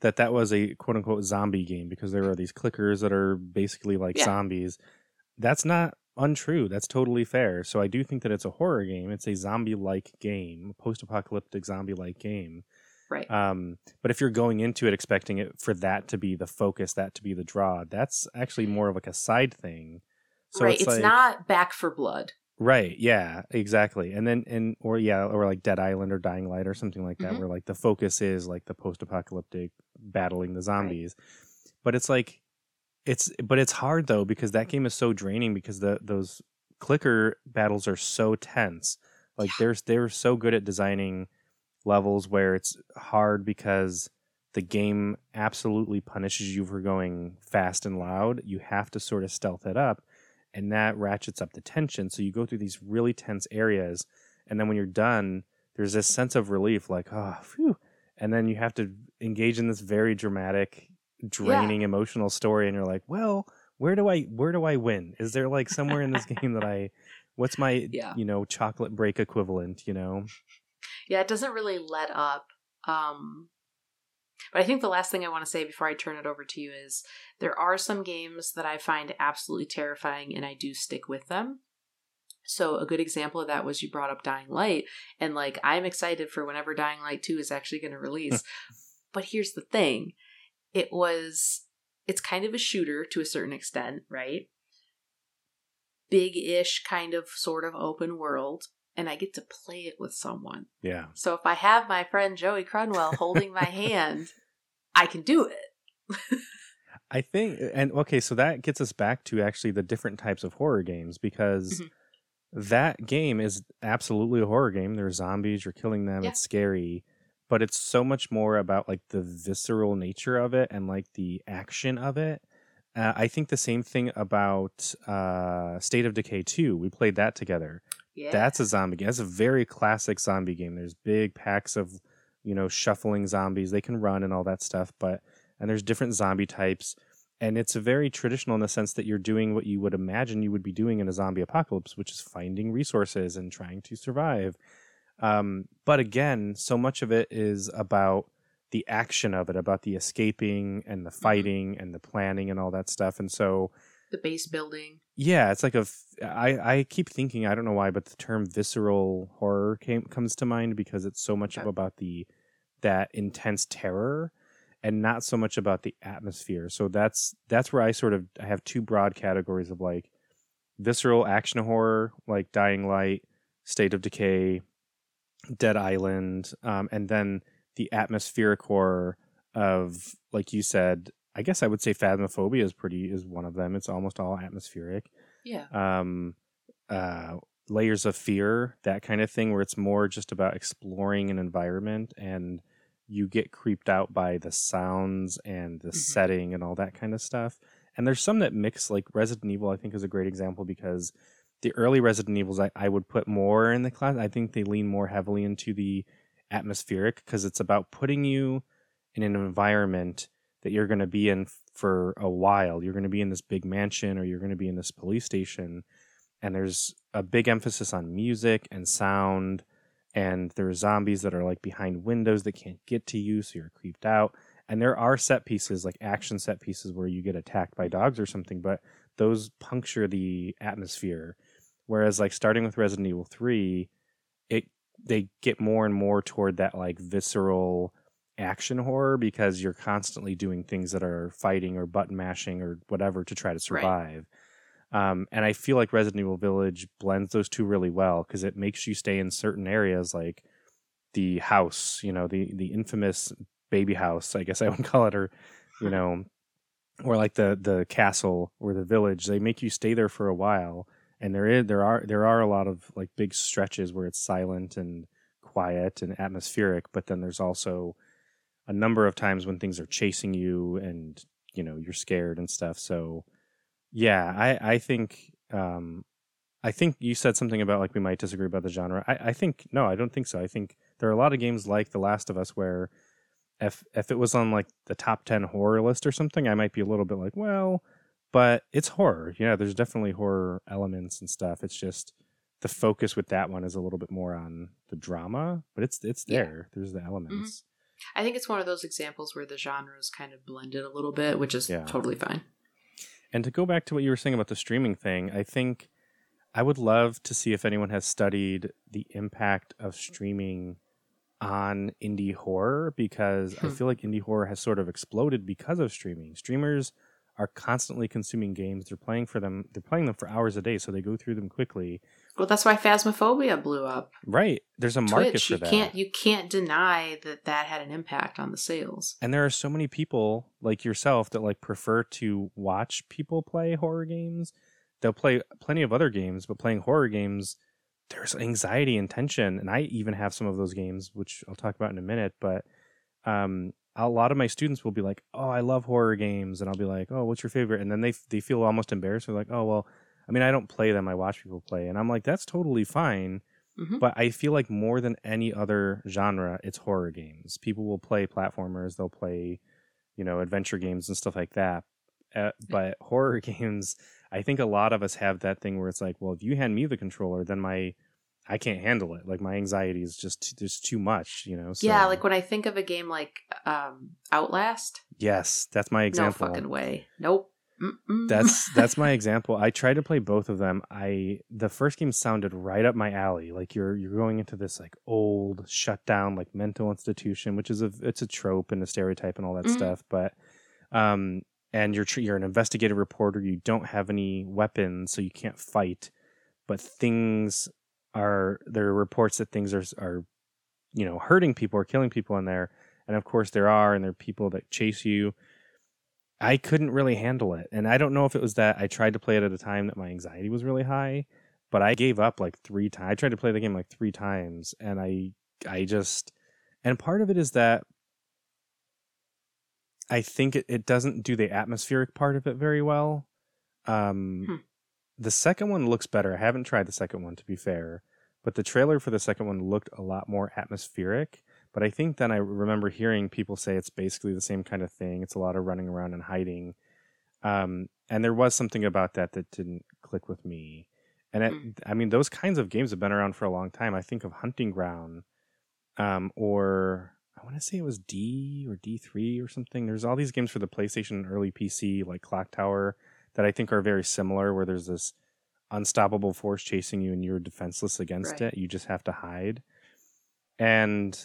that that was a quote unquote zombie game because there are these clickers that are basically like yeah. zombies, that's not untrue. That's totally fair. So I do think that it's a horror game. It's a zombie-like game, post-apocalyptic zombie-like game. Right. Um, but if you're going into it expecting it for that to be the focus, that to be the draw, that's actually more of like a side thing. So right. It's, it's like, not Back 4 Blood. Right. Yeah. Exactly. And then and or yeah, or like Dead Island or Dying Light or something like that, mm-hmm. where like the focus is like the post-apocalyptic battling the zombies. Right. But it's like it's but it's hard though because that mm-hmm. game is so draining because the those clicker battles are so tense. Like yeah. they're they're so good at designing levels where it's hard because the game absolutely punishes you for going fast and loud. You have to sort of stealth it up, and that ratchets up the tension. So you go through these really tense areas, and then when you're done, there's this sense of relief, like oh, phew. And then you have to engage in this very dramatic draining yeah. emotional story and you're like well where do i where do i win is there like somewhere in this <laughs> game that i what's my yeah. you know chocolate break equivalent you know yeah it doesn't really let up um but i think the last thing i want to say before i turn it over to you is there are some games that i find absolutely terrifying and i do stick with them so a good example of that was you brought up dying light and like i'm excited for whenever dying light 2 is actually going to release <laughs> but here's the thing it was it's kind of a shooter to a certain extent, right? Big ish kind of sort of open world. And I get to play it with someone. Yeah. So if I have my friend Joey Crunwell holding my <laughs> hand, I can do it. <laughs> I think, and okay, so that gets us back to actually the different types of horror games because mm-hmm. that game is absolutely a horror game. There's zombies, you're killing them, yeah. it's scary but it's so much more about like the visceral nature of it and like the action of it. Uh, I think the same thing about uh, State of Decay 2. We played that together. Yeah. That's a zombie game. That's a very classic zombie game. There's big packs of, you know, shuffling zombies. They can run and all that stuff, but and there's different zombie types. And it's very traditional in the sense that you're doing what you would imagine you would be doing in a zombie apocalypse, which is finding resources and trying to survive. Um, but again, so much of it is about the action of it, about the escaping and the mm-hmm. fighting and the planning and all that stuff. And so the base building. Yeah, it's like a. I I keep thinking I don't know why, but the term visceral horror came comes to mind because it's so much okay. about the that intense terror and not so much about the atmosphere. So that's that's where I sort of I have two broad categories of like visceral action horror, like Dying Light, State of Decay, Dead Island, um, and then the atmospheric horror of, like you said, I guess I would say Phasmophobia is pretty is one of them. It's almost all atmospheric. Yeah. Um, uh, layers of fear, that kind of thing, where it's more just about exploring an environment and you get creeped out by the sounds and the mm-hmm. setting and all that kind of stuff. And there's some that mix, like Resident Evil, I think is a great example because the early Resident Evils I, I would put more in the class. I think they lean more heavily into the atmospheric because it's about putting you in an environment that you're going to be in for a while. You're going to be in this big mansion or you're going to be in this police station. And there's a big emphasis on music and sound. And there are zombies that are like behind windows that can't get to you, so you're creeped out. And there are set pieces, like action set pieces, where you get attacked by dogs or something, but those puncture the atmosphere Whereas like starting with Resident Evil 3, it they get more and more toward that like visceral action horror because you're constantly doing things that are fighting or button mashing or whatever to try to survive. Um, and I feel like Resident Evil Village blends those two really well because it makes you stay in certain areas like the house, you know, the the infamous baby house, I guess I <laughs> would call it, or you <laughs> know, or like the the castle or the village. They make you stay there for a while, and there is there are there are a lot of like big stretches where it's silent and quiet and atmospheric, but then there's also a number of times when things are chasing you and you know you're scared and stuff. So yeah, I I think um, I think you said something about like we might disagree about the genre. I, I think no, I don't think so. I think there are a lot of games like The Last of Us where if if it was on like the top ten horror list or something, I might be a little bit like, well, but it's horror. Yeah, there's definitely horror elements and stuff. It's just the focus with that one is a little bit more on the drama, but it's it's there. Yeah. There's the elements. Mm-hmm. I think it's one of those examples where the genres kind of blended a little bit, which is yeah. totally fine. And to go back to what you were saying about the streaming thing, I think I would love to see if anyone has studied the impact of streaming on indie horror because hmm. I feel like indie horror has sort of exploded because of streaming. Streamers are constantly consuming games. They're playing for them. They're playing them for hours a day, so they go through them quickly. Well, that's why Phasmophobia blew up. Right. There's a Twitch, market for you that. Can't you can't deny that that had an impact on the sales. And there are so many people like yourself that like prefer to watch people play horror games. They'll play plenty of other games, but playing horror games, there's anxiety and tension. And I even have some of those games, which I'll talk about in a minute. But um, a lot of my students will be like, "Oh, I love horror games," and I'll be like, "Oh, what's your favorite?" And then they they feel almost embarrassed. They're like, "Oh, well." I mean, I don't play them. I watch people play, and I'm like, that's totally fine. Mm-hmm. But I feel like more than any other genre, it's horror games. People will play platformers, they'll play, you know, adventure games and stuff like that. Uh, but <laughs> horror games, I think a lot of us have that thing where it's like, well, if you hand me the controller, then my I can't handle it. Like my anxiety is just there's too much, you know. So. Yeah, like when I think of a game like um Outlast. Yes, that's my example. No fucking way. Nope. Mm-mm. That's <laughs> that's my example. I tried to play both of them. I the first game sounded right up my alley. Like you're you're going into this like old shut down like mental institution, which is a it's a trope and a stereotype and all that mm-hmm. stuff. But um, and you're you're an investigative reporter. You don't have any weapons, so you can't fight. But things are there are reports that things are are you know hurting people or killing people in there, and of course there are, and there are people that chase you I couldn't really handle it. And I don't know if it was that I tried to play it at a time that my anxiety was really high, but I gave up like 3 times. I tried to play the game like 3 times and I I just and part of it is that I think it, it doesn't do the atmospheric part of it very well. Um hmm. The second one looks better. I haven't tried the second one to be fair, but the trailer for the second one looked a lot more atmospheric but I think then I remember hearing people say it's basically the same kind of thing. It's a lot of running around and hiding. Um, and there was something about that that didn't click with me. And it, mm. I mean, those kinds of games have been around for a long time. I think of Haunting Ground, um, or I want to say it was D or D3 or something. There's all these games for the PlayStation early PC, like Clock Tower, that I think are very similar, where there's this unstoppable force chasing you and you're defenseless against right. it. You just have to hide. And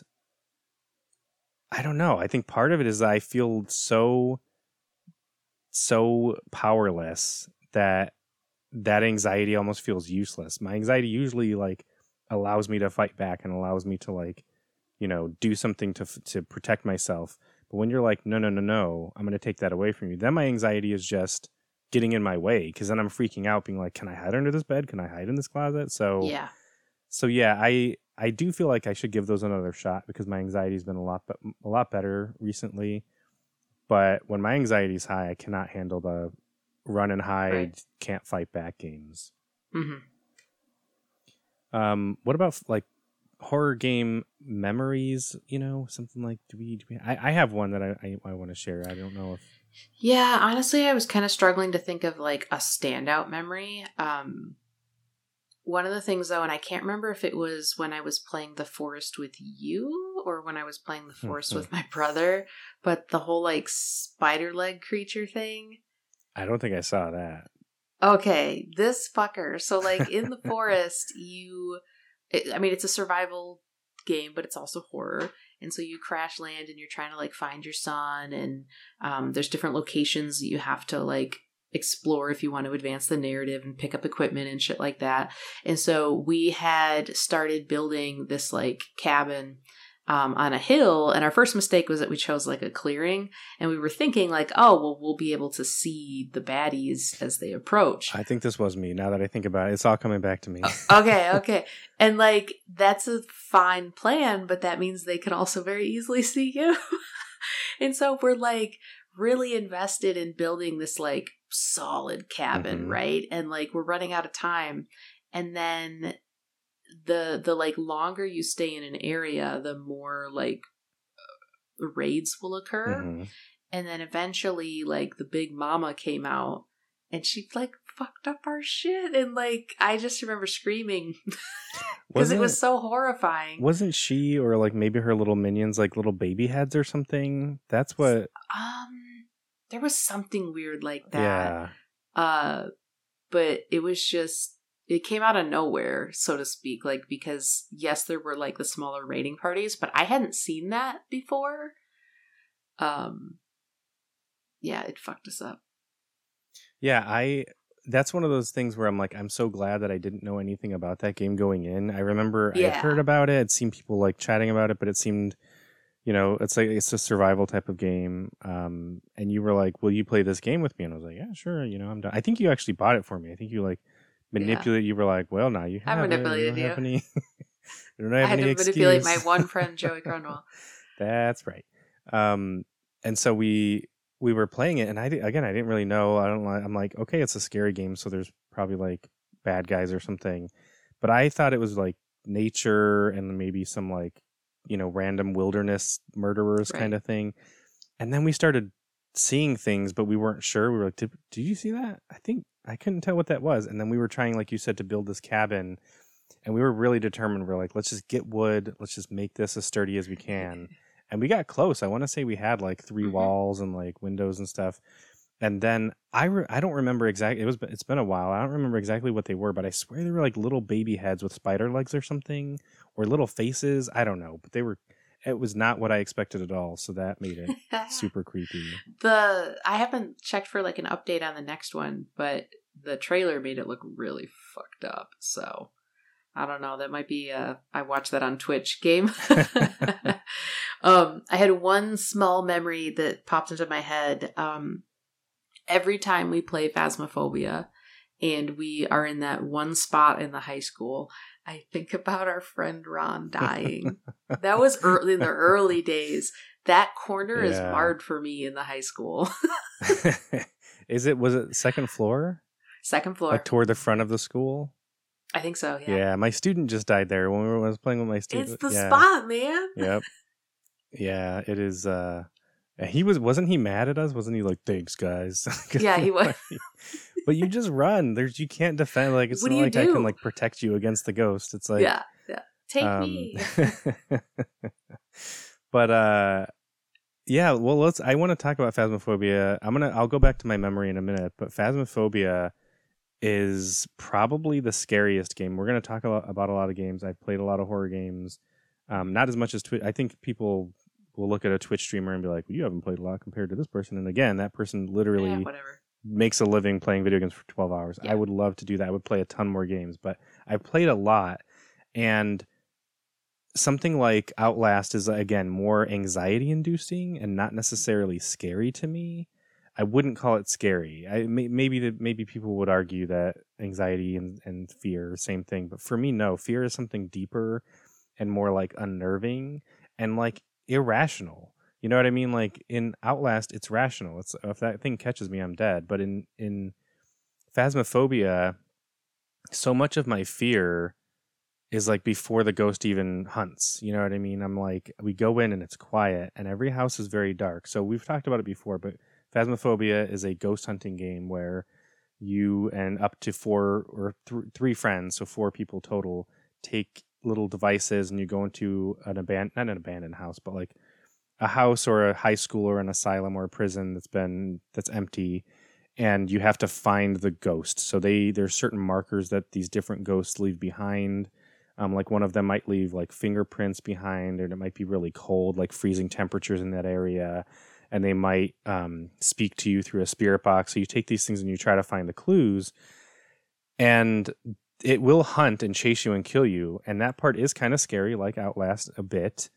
I don't know. I think part of it is I feel so so powerless that that anxiety almost feels useless. My anxiety usually like allows me to fight back and allows me to like you know do something to to protect myself. But when you're like no no no no, I'm going to take that away from you. Then my anxiety is just getting in my way because then I'm freaking out being like can I hide under this bed? Can I hide in this closet? So Yeah. So yeah, I I do feel like I should give those another shot because my anxiety's been a lot a lot better recently. But when my anxiety's high, I cannot handle the run and hide, right. can't fight back games. Mm-hmm. Um, what about like horror game memories? You know, something like do we? Do we I, I have one that I I, I want to share. I don't know if. Yeah, honestly, I was kind of struggling to think of like a standout memory. Um, one of the things, though, and I can't remember if it was when I was playing The Forest with you or when I was playing The Forest with my brother, but the whole like spider leg creature thing. I don't think I saw that. Okay, this fucker. So, like <laughs> in the forest, you. It, I mean, it's a survival game, but it's also horror. And so you crash land and you're trying to like find your son, and um, there's different locations that you have to like explore if you want to advance the narrative and pick up equipment and shit like that. And so we had started building this like cabin um, on a hill. And our first mistake was that we chose like a clearing, and we were thinking like, oh, well, we'll be able to see the baddies as they approach. I think this was me. Now that I think about it, it's all coming back to me. okay, okay, and like that's a fine plan, but that means they can also very easily see you. <laughs> and so we're like really invested in building this like solid cabin, mm-hmm. right? And like we're running out of time. And then the the like longer you stay in an area, the more like uh, raids will occur. Mm-hmm. And then eventually like the big mama came out and she like fucked up our shit and like I just remember screaming <laughs> because it was so horrifying. Wasn't she or like maybe her little minions like little baby heads or something? That's what um there was something weird like that. Yeah. Uh but it was just it came out of nowhere, so to speak, like because yes, there were like the smaller raiding parties, but I hadn't seen that before. Um yeah, it fucked us up. Yeah, I that's one of those things where I'm like, I'm so glad that I didn't know anything about that game going in. I remember yeah. I had heard about it, I'd seen people like chatting about it, but it seemed you know, it's like it's a survival type of game. Um, and you were like, "Will you play this game with me?" And I was like, "Yeah, sure." You know, I'm done. I think you actually bought it for me. I think you like manipulate. Yeah. You were like, "Well, now you have I manipulated it. you. Don't you. Have any, <laughs> <laughs> don't have I had to excuse. manipulate my one friend Joey <laughs> Cronwell. That's right. Um, and so we we were playing it, and I again I didn't really know. I don't. like I'm like, okay, it's a scary game, so there's probably like bad guys or something. But I thought it was like nature and maybe some like you know random wilderness murderers right. kind of thing and then we started seeing things but we weren't sure we were like did, did you see that i think i couldn't tell what that was and then we were trying like you said to build this cabin and we were really determined we're like let's just get wood let's just make this as sturdy as we can <laughs> and we got close i want to say we had like 3 mm-hmm. walls and like windows and stuff and then I re- I don't remember exactly. It was it's been a while. I don't remember exactly what they were, but I swear they were like little baby heads with spider legs or something, or little faces. I don't know, but they were. It was not what I expected at all, so that made it <laughs> super creepy. The I haven't checked for like an update on the next one, but the trailer made it look really fucked up. So I don't know. That might be. Uh, I watched that on Twitch game. <laughs> <laughs> um, I had one small memory that popped into my head. Um, every time we play Phasmophobia, and we are in that one spot in the high school, I think about our friend Ron <laughs> dying. that was early in the early days. That corner yeah. is marred for me in the high school. <laughs> <laughs> is it was it second floor? Second floor. Like toward the front of the school? I think so, yeah. Yeah, my student just died there when, we were, when I was playing with my student. It's the yeah. spot, man. Yep. Yeah, it is uh he was wasn't he mad at us? Wasn't he like, "Thanks, guys"? yeah, he was. But you just run. There's you can't defend. Like it's what not like do? I can like protect you against the ghost. It's like yeah, yeah. Take um, me. <laughs> <laughs> but uh, yeah. Well, let's. I want to talk about phasmophobia. I'm gonna. I'll go back to my memory in a minute. But phasmophobia is probably the scariest game. We're gonna talk a lot about a lot of games. I've played a lot of horror games. Um, not as much as Twitch. I think people will look at a Twitch streamer and be like, well, "You haven't played a lot compared to this person." And again, that person literally yeah, makes a living playing video games for 12 hours. Yeah. I would love to do that. I would play a ton more games, but I've played a lot and something like Outlast is again more anxiety inducing and not necessarily scary to me. I wouldn't call it scary. I may, maybe the, maybe people would argue that anxiety and, and fear are same thing, but for me, no. Fear is something deeper and more like unnerving and like irrational. You know what I mean? Like in Outlast, it's rational. It's if that thing catches me, I'm dead. But in in Phasmophobia, so much of my fear is like before the ghost even hunts. You know what I mean? I'm like, we go in and it's quiet, and every house is very dark. So we've talked about it before, but Phasmophobia is a ghost hunting game where you and up to four or th- three friends, so four people total, take little devices and you go into an abandoned, not an abandoned house, but like a house or a high school or an asylum or a prison that's been that's empty and you have to find the ghost so they there's certain markers that these different ghosts leave behind um, like one of them might leave like fingerprints behind and it might be really cold like freezing temperatures in that area and they might um, speak to you through a spirit box. So you take these things and you try to find the clues, and it will hunt and chase you and kill you. And that part is kind of scary, like Outlast a bit,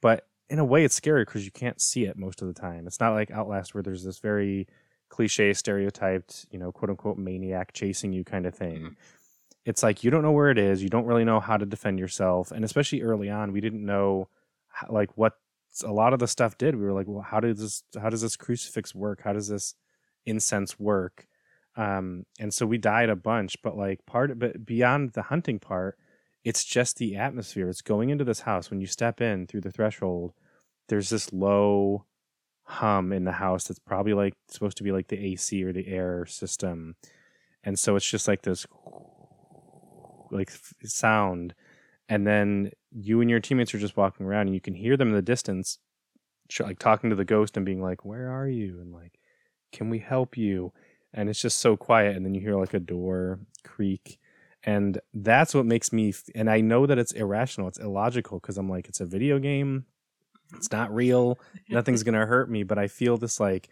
but in a way, it's scary because you can't see it most of the time. It's not like Outlast where there's this very cliche, stereotyped, you know, quote unquote maniac chasing you kind of thing. Mm-hmm. It's like you don't know where it is, you don't really know how to defend yourself, and especially early on, we didn't know how, like what a lot of the stuff did. We were like, well, how does this how does this crucifix work? How does this incense work? Um, and so we died a bunch, but like part of but beyond the hunting part, it's just the atmosphere. It's going into this house when you step in through the threshold. There's this low hum in the house that's probably like supposed to be like the AC or the air system, and so it's just like this like sound, and then you and your teammates are just walking around and you can hear them in the distance, like talking to the ghost and being like, "Where are you?" and like, "Can we help you?" and it's just so quiet, and then you hear like a door creak and that's what makes me and i know that it's irrational it's illogical because i'm like it's a video game. It's not real. Nothing's gonna hurt me but i feel this like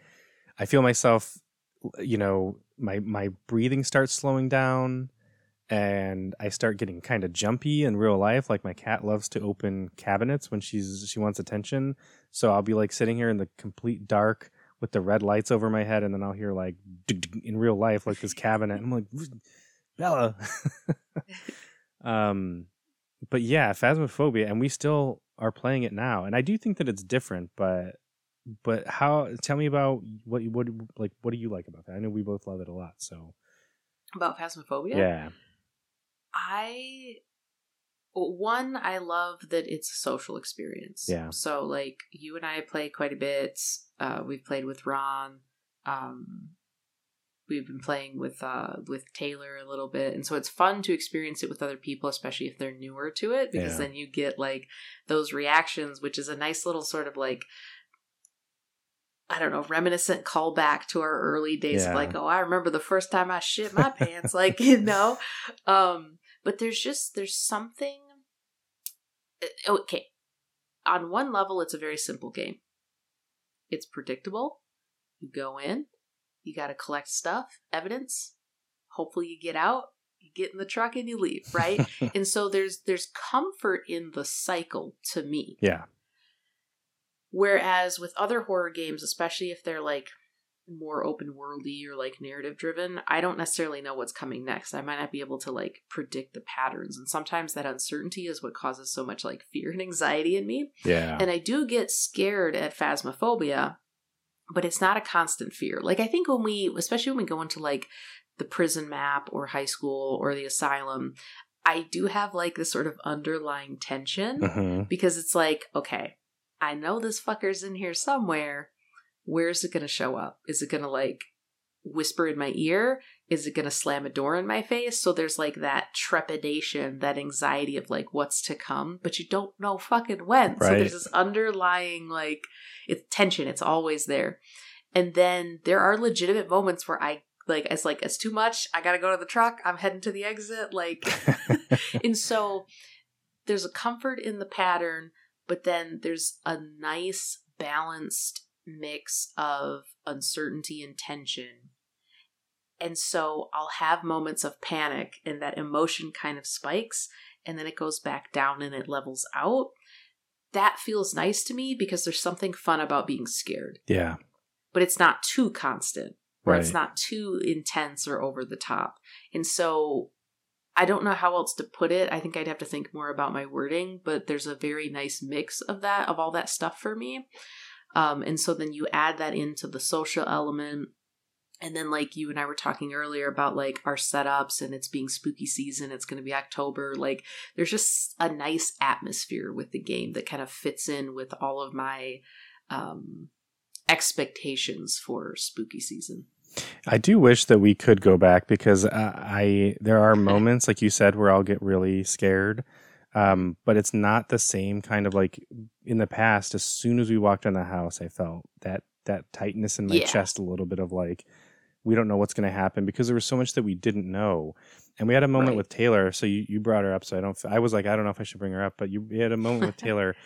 i feel myself you know my my breathing starts slowing down and i start getting kind of jumpy in real life. Like my cat loves to open cabinets when she's she wants attention. So i'll be like sitting here in the complete dark with the red lights over my head and then i'll hear like in real life like this cabinet. I'm like Bella. <laughs> um, but yeah, Phasmophobia, and we still are playing it now, and I do think that it's different. But but how? Tell me about what you what like what do you like about that? I know we both love it a lot. So about Phasmophobia, yeah. I one I love that it's a social experience. Yeah. So like you and I play quite a bit. Uh, we've played with Ron. Um, we've been playing with uh with Taylor a little bit and so it's fun to experience it with other people especially if they're newer to it because yeah. then you get like those reactions which is a nice little sort of like I don't know, reminiscent callback to our early days yeah. of like, oh, I remember the first time I shit my pants, like, <laughs> you know. Um, but there's just there's something eh, okay. On one level, it's a very simple game. It's predictable. You go in, you got to collect stuff, evidence. Hopefully you get out, you get in the truck and you leave, right? <laughs> and so there's there's comfort in the cycle to me. Yeah. Whereas with other horror games, especially if they're like more open worldy or like narrative driven, I don't necessarily know what's coming next. I might not be able to like predict the patterns. And sometimes that uncertainty is what causes so much like fear and anxiety in me. Yeah. And I do get scared at phasmophobia but it's not a constant fear. Like I think when we, especially when we go into like the prison map or high school or the asylum, I do have like this sort of underlying tension mm-hmm. because it's like, okay, I know this fucker's in here somewhere. Where's it going to show up? Is it going to like whisper in my ear? Is it going to slam a door in my face? So there's like that trepidation, that anxiety of like what's to come, but you don't know fucking when. Right. So there's this underlying like it's tension. It's always there. And then there are legitimate moments where I like it's like it's too much. I got to go to the truck. I'm heading to the exit like <laughs> <laughs> and so there's a comfort in the pattern, but then there's a nice balanced mix of uncertainty and tension and so I'll have moments of panic and that emotion kind of spikes and then it goes back down and it levels out. That feels nice to me because there's something fun about being scared. Yeah. But it's not too constant, right. it's not too intense or over the top. And so I don't know how else to put it. I think I'd have to think more about my wording, but there's a very nice mix of that, of all that stuff for me. Um, and so then you add that into the social element and then like you and I were talking earlier about like our setups and it's being spooky season, it's going to be October. Like there's just a nice atmosphere with the game that kind of fits in with all of my um expectations for spooky season. I do wish that we could go back because uh, I there are <laughs> moments like you said where I'll get really scared. Um, but it's not the same kind of like in the past. As soon as we walked in the house, I felt that that tightness in my yeah. chest, a little bit of like, we don't know what's going to happen because there was so much that we didn't know. And we had a moment right. with Taylor. So you, you brought her up. So I don't, I was like, I don't know if I should bring her up, but you had a moment with <laughs> Taylor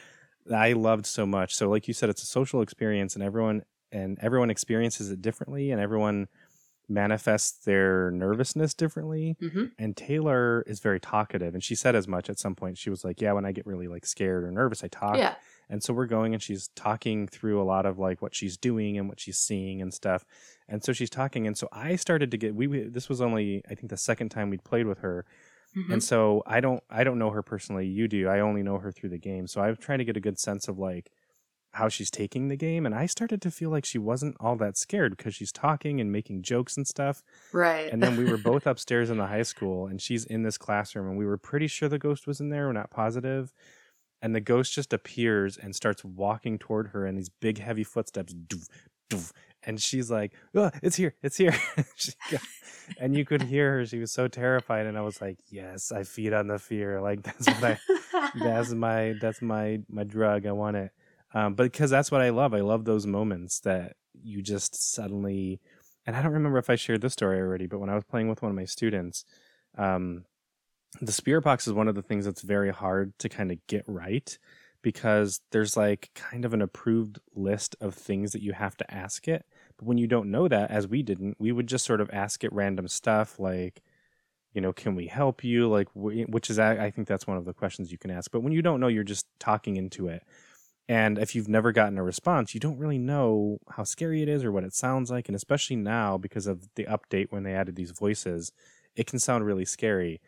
that I loved so much. So like you said, it's a social experience and everyone and everyone experiences it differently and everyone manifests their nervousness differently hmm and Taylor is very talkative and she said as much at some point she was like yeah when I get really like scared or nervous I talk Yeah. and so we're going and she's talking through a lot of like what she's doing and what she's seeing and stuff and so she's talking and so I started to get we we- this was only I think the second time we'd played with her Mhm. and so I don't I don't know her personally. You do. I only know her through the game. So I'm trying to get a good sense of like how she's taking the game and I started to feel like she wasn't all that scared because she's talking and making jokes and stuff. Right. And then we were <laughs> both upstairs in the high school and she's in this classroom and we were pretty sure the ghost was in there, we're not positive. And the ghost just appears and starts walking toward her in these big heavy footsteps. Doof, doof. And she's like, oh, it's here, it's here. <laughs> Got- and you could hear her. She was so terrified. And I was like, yes, I feed on the fear. Like <laughs> that's what I that's <laughs> my that's my my drug i want it um but because that's what i love i love those moments that you just suddenly and i don't remember if i shared this story already but when i was playing with one of my students um the spirit box is one of the things that's very hard to kind of get right because there's like kind of an approved list of things that you have to ask it but when you don't know that as we didn't we would just sort of ask it random stuff like you know, can we help you? Like, which is, I think that's one of the questions you can ask. But when you don't know, you're just talking into it. And if you've never gotten a response, you don't really know how scary it is or what it sounds like. And especially now, because of the update when they added these voices, it can sound really scary.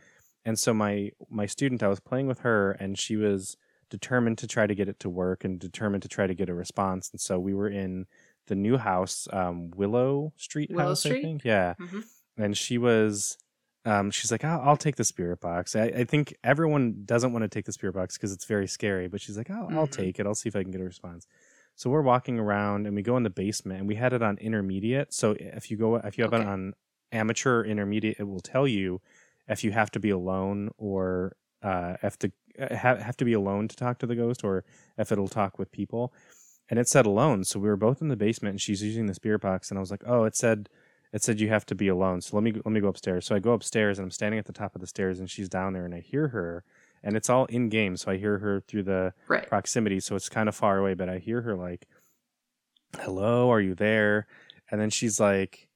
And so my my student, I was playing with her, and she was determined to try to get it to work and determined to try to get a response. And so we were in the new house, um, Willow Street Willow house, I think. Yeah Mhm. and she was um, she's like I'll, I'll take the spirit box I, I think everyone doesn't want to take the spirit box because it's very scary but she's like I'll, I'll Mhm. take it i'll see if i can get a response so we're walking around and we go in the basement and we had it on intermediate so if you go if you have it on amateur or intermediate it will tell you if you have to be alone or uh, to uh, Uh, have, have to be alone to talk to the ghost or if it'll talk with people and it said alone so we were both in the basement and she's using the spirit box and i was like oh it said it said you have to be alone. So let me let me go upstairs. So I go upstairs and I'm standing at the top of the stairs and she's down there and I hear her and it's all in game. So I hear her through the Right. proximity. So it's kind of far away, but I hear her like, "Hello, are you there?" And then she's like,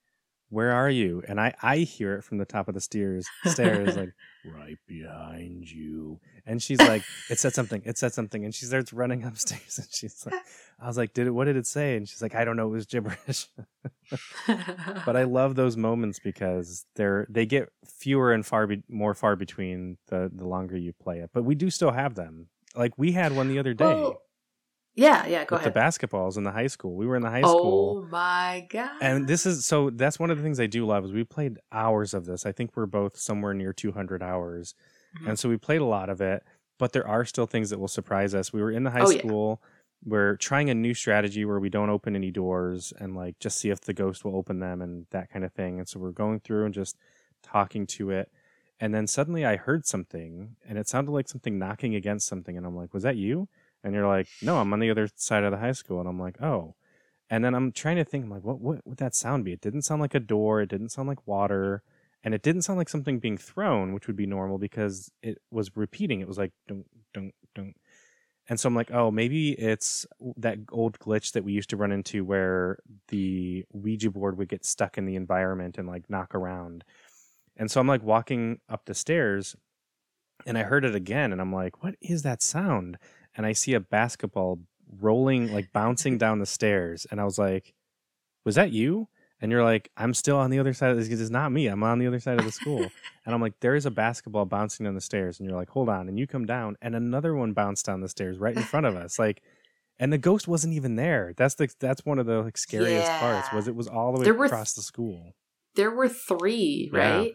"Where are you?" And I I hear it from the top of the stairs stairs <laughs> like right behind you. And she's like, <laughs> "It said something. It said something." And she starts running <laughs> upstairs and she's like, <laughs> "I was like, did it? What did it say?" And she's like, "I don't know. It was gibberish." but I love those moments because they're they get fewer and far be, more far between the the longer you play it. But we do still have them. Like we had one the other day Well, yeah, yeah, go ahead. the basketballs in the high school. We were in the high school. Oh my god. And this is so that's one of the things I do love is we played hours of this. I think we're both somewhere near 200 hours. Mhm. And so we played a lot of it, but there are still things that will surprise us. We were in the high Oh, yeah. school. We're trying a new strategy where we don't open any doors and like just see if the ghost will open them and that kind of thing. And so we're going through and just talking to it. And then suddenly I heard something and it sounded like something knocking against something. And I'm like, was that you? And you're like, no, I'm on the other side of the high school. And I'm like, oh. And then I'm trying to think, I'm like, what, what would that sound be? It didn't sound like a door. It didn't sound like water. And it didn't sound like something being thrown, which would be normal because it was repeating. It was like, don't, don't, don't. And so I'm like, oh, maybe it's that old glitch that we used to run into where the Ouija board would get stuck in the environment and like knock around. And so I'm like walking up the stairs and I heard it again and I'm like, what is that sound? And I see a basketball rolling, like bouncing <laughs> down the stairs. And I was like, was that you? And you're like, I'm still on the other side of this. Because it's not me. I'm on the other side of the school. <laughs> and I'm like, there is a basketball bouncing down the stairs. And you're like, hold on. And you come down and another one bounced down the stairs right in front of us. Like, and the ghost wasn't even there. That's the that's one of the like scariest parts was it was all the way There across the school. there were three, Yeah. right?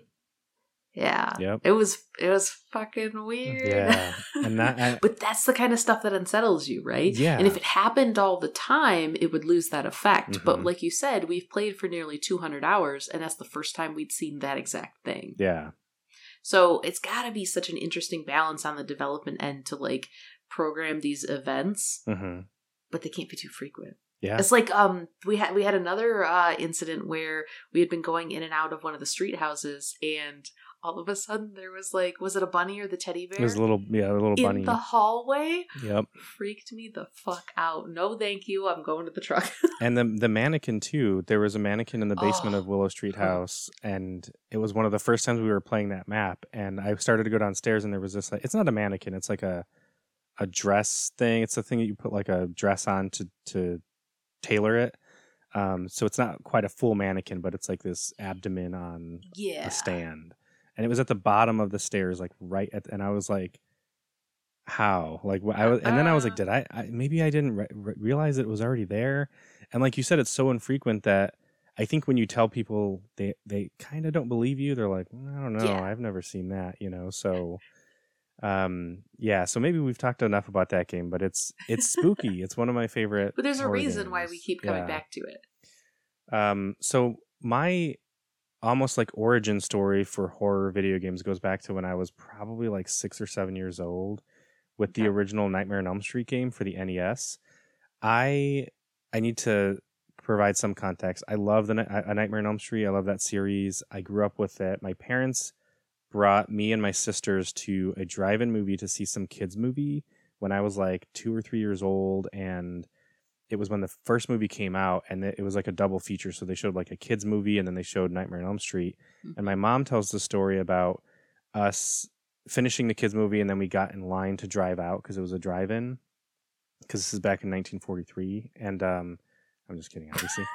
Yeah. Yep. It was it was fucking weird. Yeah. And that <laughs> I- but that's the kind of stuff that unsettles you, right? Yeah. And if it happened all the time, it would lose that effect. But Mhm. like you said, we've played for nearly 200 hours, and that's the first time we'd seen that exact thing. yeah. So it's got to be such an interesting balance on the development end to like program these events, hmm but they can't be too frequent. Yeah. It's like um we had we had another uh incident where we had been going in and out of one of the street houses and all of a sudden there was like, was it a bunny or the teddy bear? It was a little, yeah, a little in bunny. the hallway. Yep. Freaked me the fuck out. No, thank you. I'm going to the truck. <laughs> And the the mannequin too. There was a mannequin in the basement Oh. of Willow Street House, and it was one of the first times we were playing that map. And I started to go downstairs, and there was this like it's not a mannequin. It's like a a dress thing. It's the thing that you put like a dress on to to tailor it. Um, so it's not quite a full mannequin, but it's like this abdomen on yeah. a stand, and it was at the bottom of the stairs, like right at. And I was like, "How?" Like I was, and then I was like, Uh. "Did I, I? Maybe I didn't re- re- realize it was already there." And like you said, it's so infrequent that I think when you tell people, they they kind of don't believe you. They're like, "Mm, "I don't know, Yeah. I've never seen that," you know. So, <laughs> um, yeah. So maybe we've talked enough about that game, but it's it's spooky. <laughs> it's one of my favorite. But there's a reason why we keep coming Yeah. back to it. Um, so my almost like origin story for horror video games goes back to when I was probably like six or seven years old with the original Nightmare on Elm Street game for the NES. I I need to provide some context. I love the a Nightmare on Elm Street. I love that series. I grew up with it. My parents brought me and my sisters to a drive-in movie to see some kids movie when I was like two or three years old, and it was when the first movie came out, and it was like a double feature. So they showed like a kids movie, and then they showed Nightmare on Elm Street. And my mom tells the story about us finishing the kids movie, and then we got in line to drive out because it was a drive-in. Because this is back in 1943, and um, I'm just kidding, obviously.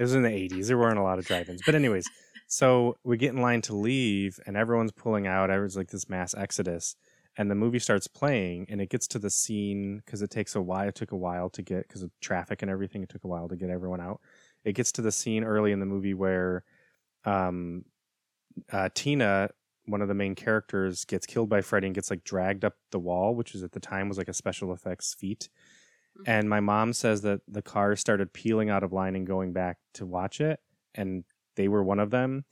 it was in the 80s. There weren't a lot of drive-ins, but anyways, so we get in line to leave, and everyone's pulling out. Everyone's like this mass exodus, and the movie starts playing, and it gets to the scene because it takes a while. It took a while to get because of traffic and everything. It took a while to get everyone out. It gets to the scene early in the movie where, um, uh, Tina, one of the main characters, gets killed by Freddy and gets like dragged up the wall, which is at the time was like a special effects feat. Mhm. And my mom says that the car started peeling out of line and going back to watch it, and they were one of them.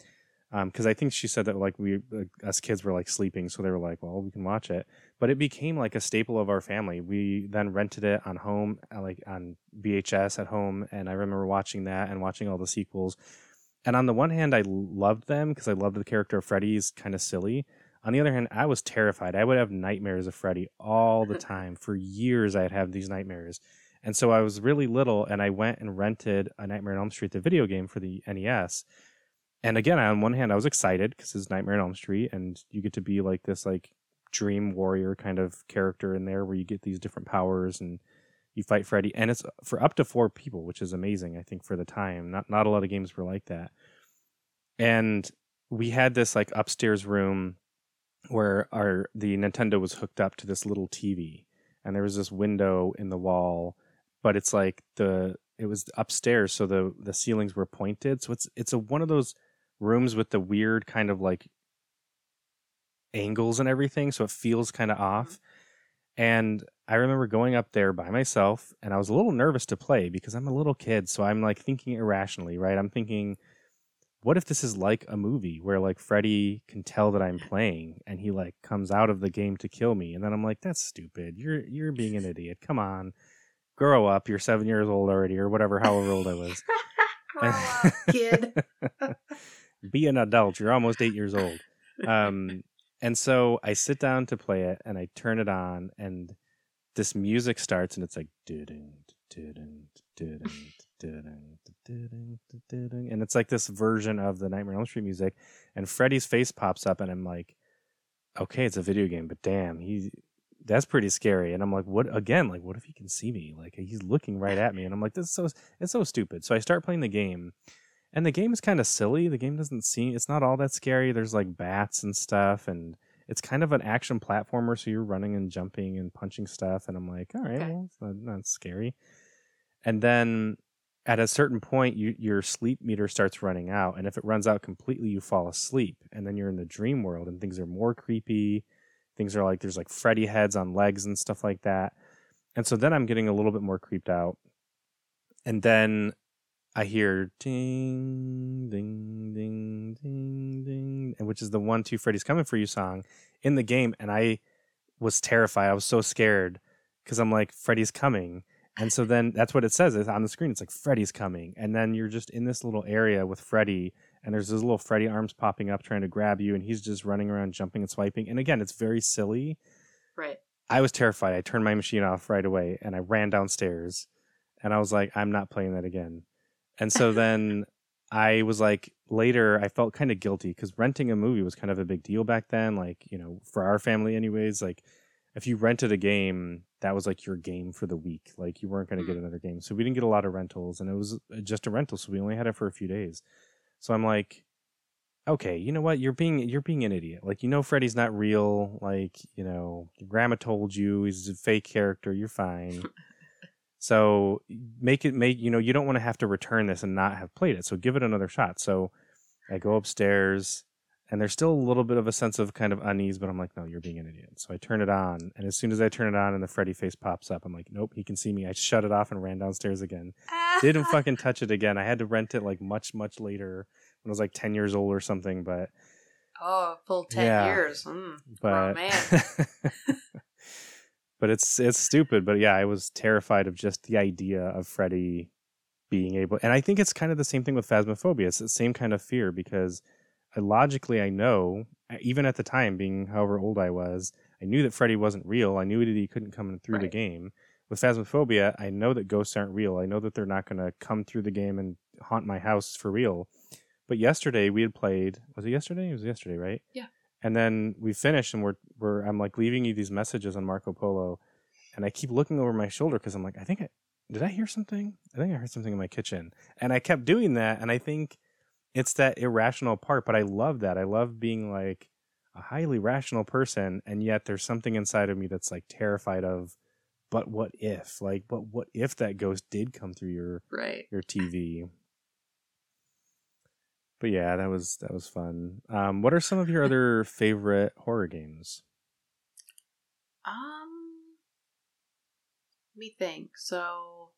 Because I think she said that like we like, us kids were like sleeping, so they were like, "Well, we can watch it." But it became like a staple of our family. We then rented it on home, uh, like on VHS at home, and I remember watching that and watching all the sequels. And on the one hand, I loved them because I loved the character of Freddy. He's kind of silly. On the other hand, I was terrified. I would have nightmares of Freddy all the <laughs> time. For years, I'd have these nightmares. And so I was really little, and I went and rented a Nightmare on Elm Street, the video game for the NES. And again, on one hand, I was excited because it's Nightmare on Elm Street, and you get to be like this like dream warrior kind of character in there, where you get these different powers and you fight Freddy, and it's for up to four people, which is amazing. I think for the time, not not a lot of games were like that. And we had this like upstairs room where our the Nintendo was hooked up to this little TV, and there was this window in the wall, but it's like the it was upstairs, so the the ceilings were pointed. So it's it's a one of those rooms with the weird kind of like angles and everything, so it feels kind of mm-hmm. off. And I remember going up there by myself, and I was a little nervous to play because I'm a little kid, so I'm like thinking irrationally, right? I'm thinking, what if this is like a movie where like Freddy can tell that I'm playing and he like comes out of the game to kill me, and then I'm like, that's stupid. You're you're being an idiot. Come on, grow up. You're seven years old already, or whatever, however old I was. <laughs> Grow up, kid. <laughs> <laughs> be an adult. You're almost eight years old. Um, and so I sit down to play it and I turn it on and this music starts and it's like doo-doo, doo-doo, doo-doo, doo-doo, doo-doo, doo-doo. and it's like this version of the Nightmare on Elm Street music and Freddy's face pops up and I'm like, okay, it's a video game, but damn, he that's pretty scary. And I'm like, what again? Like, what if he can see me? Like he's looking right at me, and I'm like, this is so it's so stupid. So I start playing the game, and the game is kind of silly. The game doesn't seem it's not all that scary. There's like bats and stuff, and it's kind of an action platformer. So you're running and jumping and punching stuff, and I'm like, all right, Okay. well, it's not, not scary. And then at a certain point, you, your sleep meter starts running out, and if it runs out completely, you fall asleep, and then you're in the dream world, and things are more creepy. Things are like there's like Freddy heads on legs and stuff like that. And so then I'm getting a little bit more creeped out. And then I hear ding, ding, ding, ding, ding, and which is the one, two, Freddy's coming for you song in the game. And I was terrified. I was so scared because I'm like, Freddy's coming. And so then that's what it says it's on the screen. It's like Freddy's coming. And then you're just in this little area with Freddy. and there's those little Freddy arms popping up trying to grab you, and he's just running around jumping and swiping. And again, it's very silly. Right. I was terrified. I turned my machine off right away and I ran downstairs and I was like, I'm not playing that again. And so then I was like, later, I felt kind of guilty because renting a movie was kind of a big deal back then. Like, you know, for our family, anyways, like if you rented a game, that was like your game for the week. Like you weren't going to get another game. So we didn't get a lot of rentals and it was uh, just a rental. So we only had it for a few days. So I'm like, okay, you know what? You're being you're being an idiot. Like you know Freddy's not real. Like you know your grandma told you he's a fake character. You're fine. So make it make you know you don't want to have to return this and not have played it. So give it another shot. So I go upstairs and there's still a little bit of a sense of kind of unease, but I'm like, no, you're being an idiot. So I turn it on, and as soon as I turn it on and the Freddy face pops up, I'm like, nope, he can see me. I shut it off and ran downstairs again. Didn't <laughs> fucking touch it again. I had to rent it like much, much later when I was like 10 years old or something, but Oh, full ten Yeah. years. Mm. but man. <laughs> <laughs> but it's it's stupid. But yeah, I was terrified of just the idea of Freddy being able, and I think it's kind of the same thing with phasmophobia. It's the same kind of fear because I, logically I know, even at the time, being however old I was, I knew that Freddy wasn't real. I knew that he couldn't come through the game. With phasmophobia, I know that ghosts aren't real. I know that they're not going to come through the game and haunt my house for real. But yesterday we had played. Was it yesterday? It was yesterday, right? Yeah. And then we finish, and we're we're I'm like leaving you these messages on Marco Polo, and I keep looking over my shoulder because I'm like, I think I did I hear something? I think I heard something in my kitchen, and I kept doing that, and I think it's that irrational part. But I love that. I love being like a highly rational person, and yet there's something inside of me that's like terrified of. But what if? Like, but what if that ghost did come through your right. your TV. But yeah, that was that was fun. Um, what are some of your <laughs> other favorite horror games? Um, let me think. So,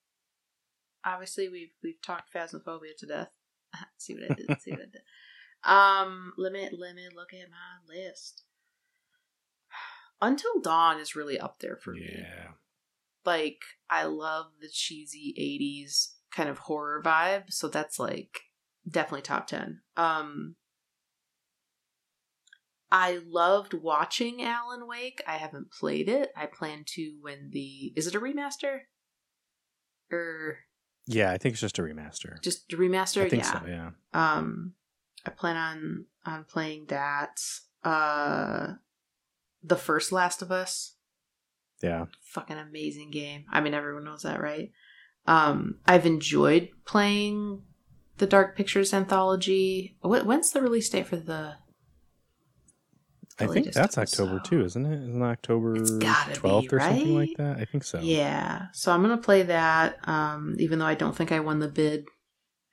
obviously, we've we've talked phasmophobia to death. <laughs> see what I did. see what I did. Um, me let me look at my list. <sighs> Until Dawn is really up there for me. Yeah, Like, I love the cheesy '80s kind of horror vibe, so that's like definitely top ten. Um, I loved watching Alan Wake. I haven't played it. I plan to when the is it a remaster? Or yeah. I think it's just a remaster. just a remaster? I think yeah. so. Yeah. Um I plan on on playing that. Uh The First Last of Us. Yeah. Fucking amazing game. I mean everyone knows that, right? Um I've enjoyed playing the Dark Pictures anthology. Wh- When's the release date for the I think latest that's October too, isn't it? Isn't it October It's gotta be, twelfth or something like that? I think so. Yeah, so I'm gonna play that. Um, even though I don't think I won the bid.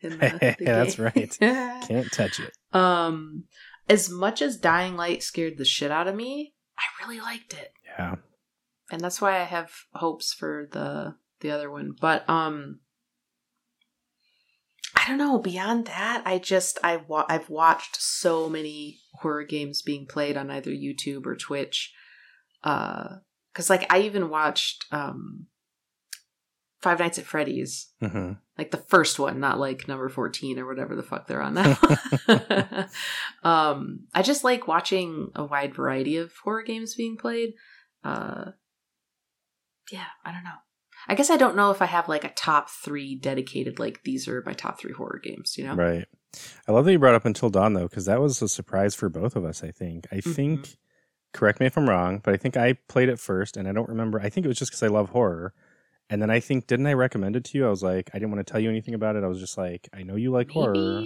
In the, <laughs> the That's right. <laughs> Can't touch it. um, as much as Dying Light scared the shit out of me, I really liked it, Yeah. and that's why I have hopes for the the other one. But um, I don't know. Beyond that, I just I wa- I've watched so many horror games being played on either YouTube or Twitch. Uh, because like I even watched um, Five Nights at Freddy's, hmm like the first one, not like number fourteen or whatever the fuck they're on now. <laughs> <laughs> um, I just like watching a wide variety of horror games being played. Uh, yeah, I don't know. I guess I don't know if I have like a top three dedicated, like these are my top three horror games, you know? Right. I love that you brought up Until Dawn though, because that was a surprise for both of us. I think. I Mhm. think. Correct me if I'm wrong, but I think I played it first, and I don't remember. I think it was just because I love horror, and then I think didn't I recommend it to you? I was like, I didn't want to tell you anything about it. I was just like, I know you like horror.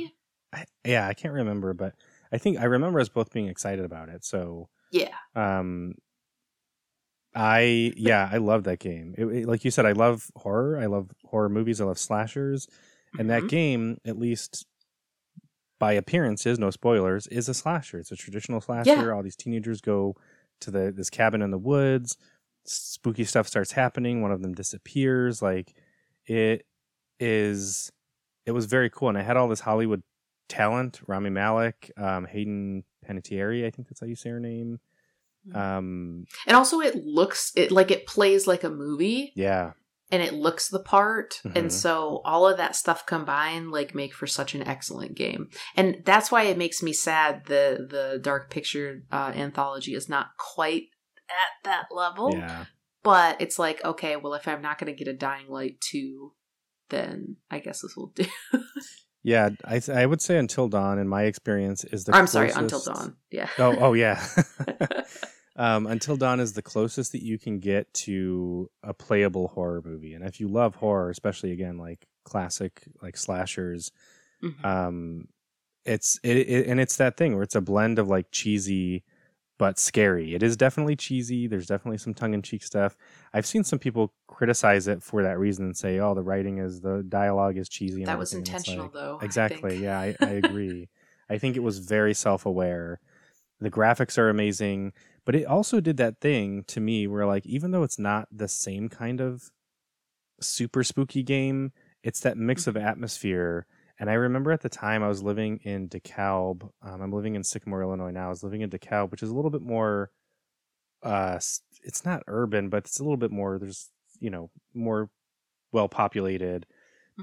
I, yeah, I can't remember, but I think I remember us both being excited about it. So, Yeah. um, I yeah, I love that game. It, it- like you said, I love horror. I love horror movies. I love slashers, and that Mhm. game, at least by appearances, no spoilers, is a slasher. It's a traditional slasher. Yeah. All these teenagers go to the this cabin in the woods. Spooky stuff starts happening. One of them disappears. Like it is. It was very cool, and I had all this Hollywood talent: Rami Malek, um, Hayden Panettiere. I think that's how you say her name. Mhm. Um, And also, it looks it like it plays like a movie. yeah, and it looks the part Mhm. and so all of that stuff combined like make for such an excellent game and that's why it makes me sad the the dark picture uh, anthology is not quite at that level Yeah. but it's like okay well if i'm not going to get a dying light 2 then i guess this will do <laughs> Yeah, I th- I would say Until Dawn in my experience is the i'm sorry until dawn yeah Oh, oh yeah. <laughs> <laughs> um, Until Dawn is the closest that you can get to a playable horror movie. And if you love horror, especially again like classic like slashers, Mhm. um it's it, it and it's that thing where it's a blend of like cheesy but scary. It is definitely cheesy. There's definitely some tongue in cheek stuff. I've seen some people criticize it for that reason and say, "Oh, the writing is the dialogue is cheesy." And that was everything." And it's intentional like- though Exactly. think. Yeah, I, <laughs> I agree. I think it was very self aware. The graphics are amazing, but it also did that thing to me where, like, even though it's not the same kind of super spooky game, it's that mix of mm-hmm. atmosphere. And I remember at the time I was living in DeKalb. Um, I'm living in Sycamore, Illinois now. I was living in DeKalb, which is a little bit more. Uh, it's not urban, but it's a little bit more. There's you know more well populated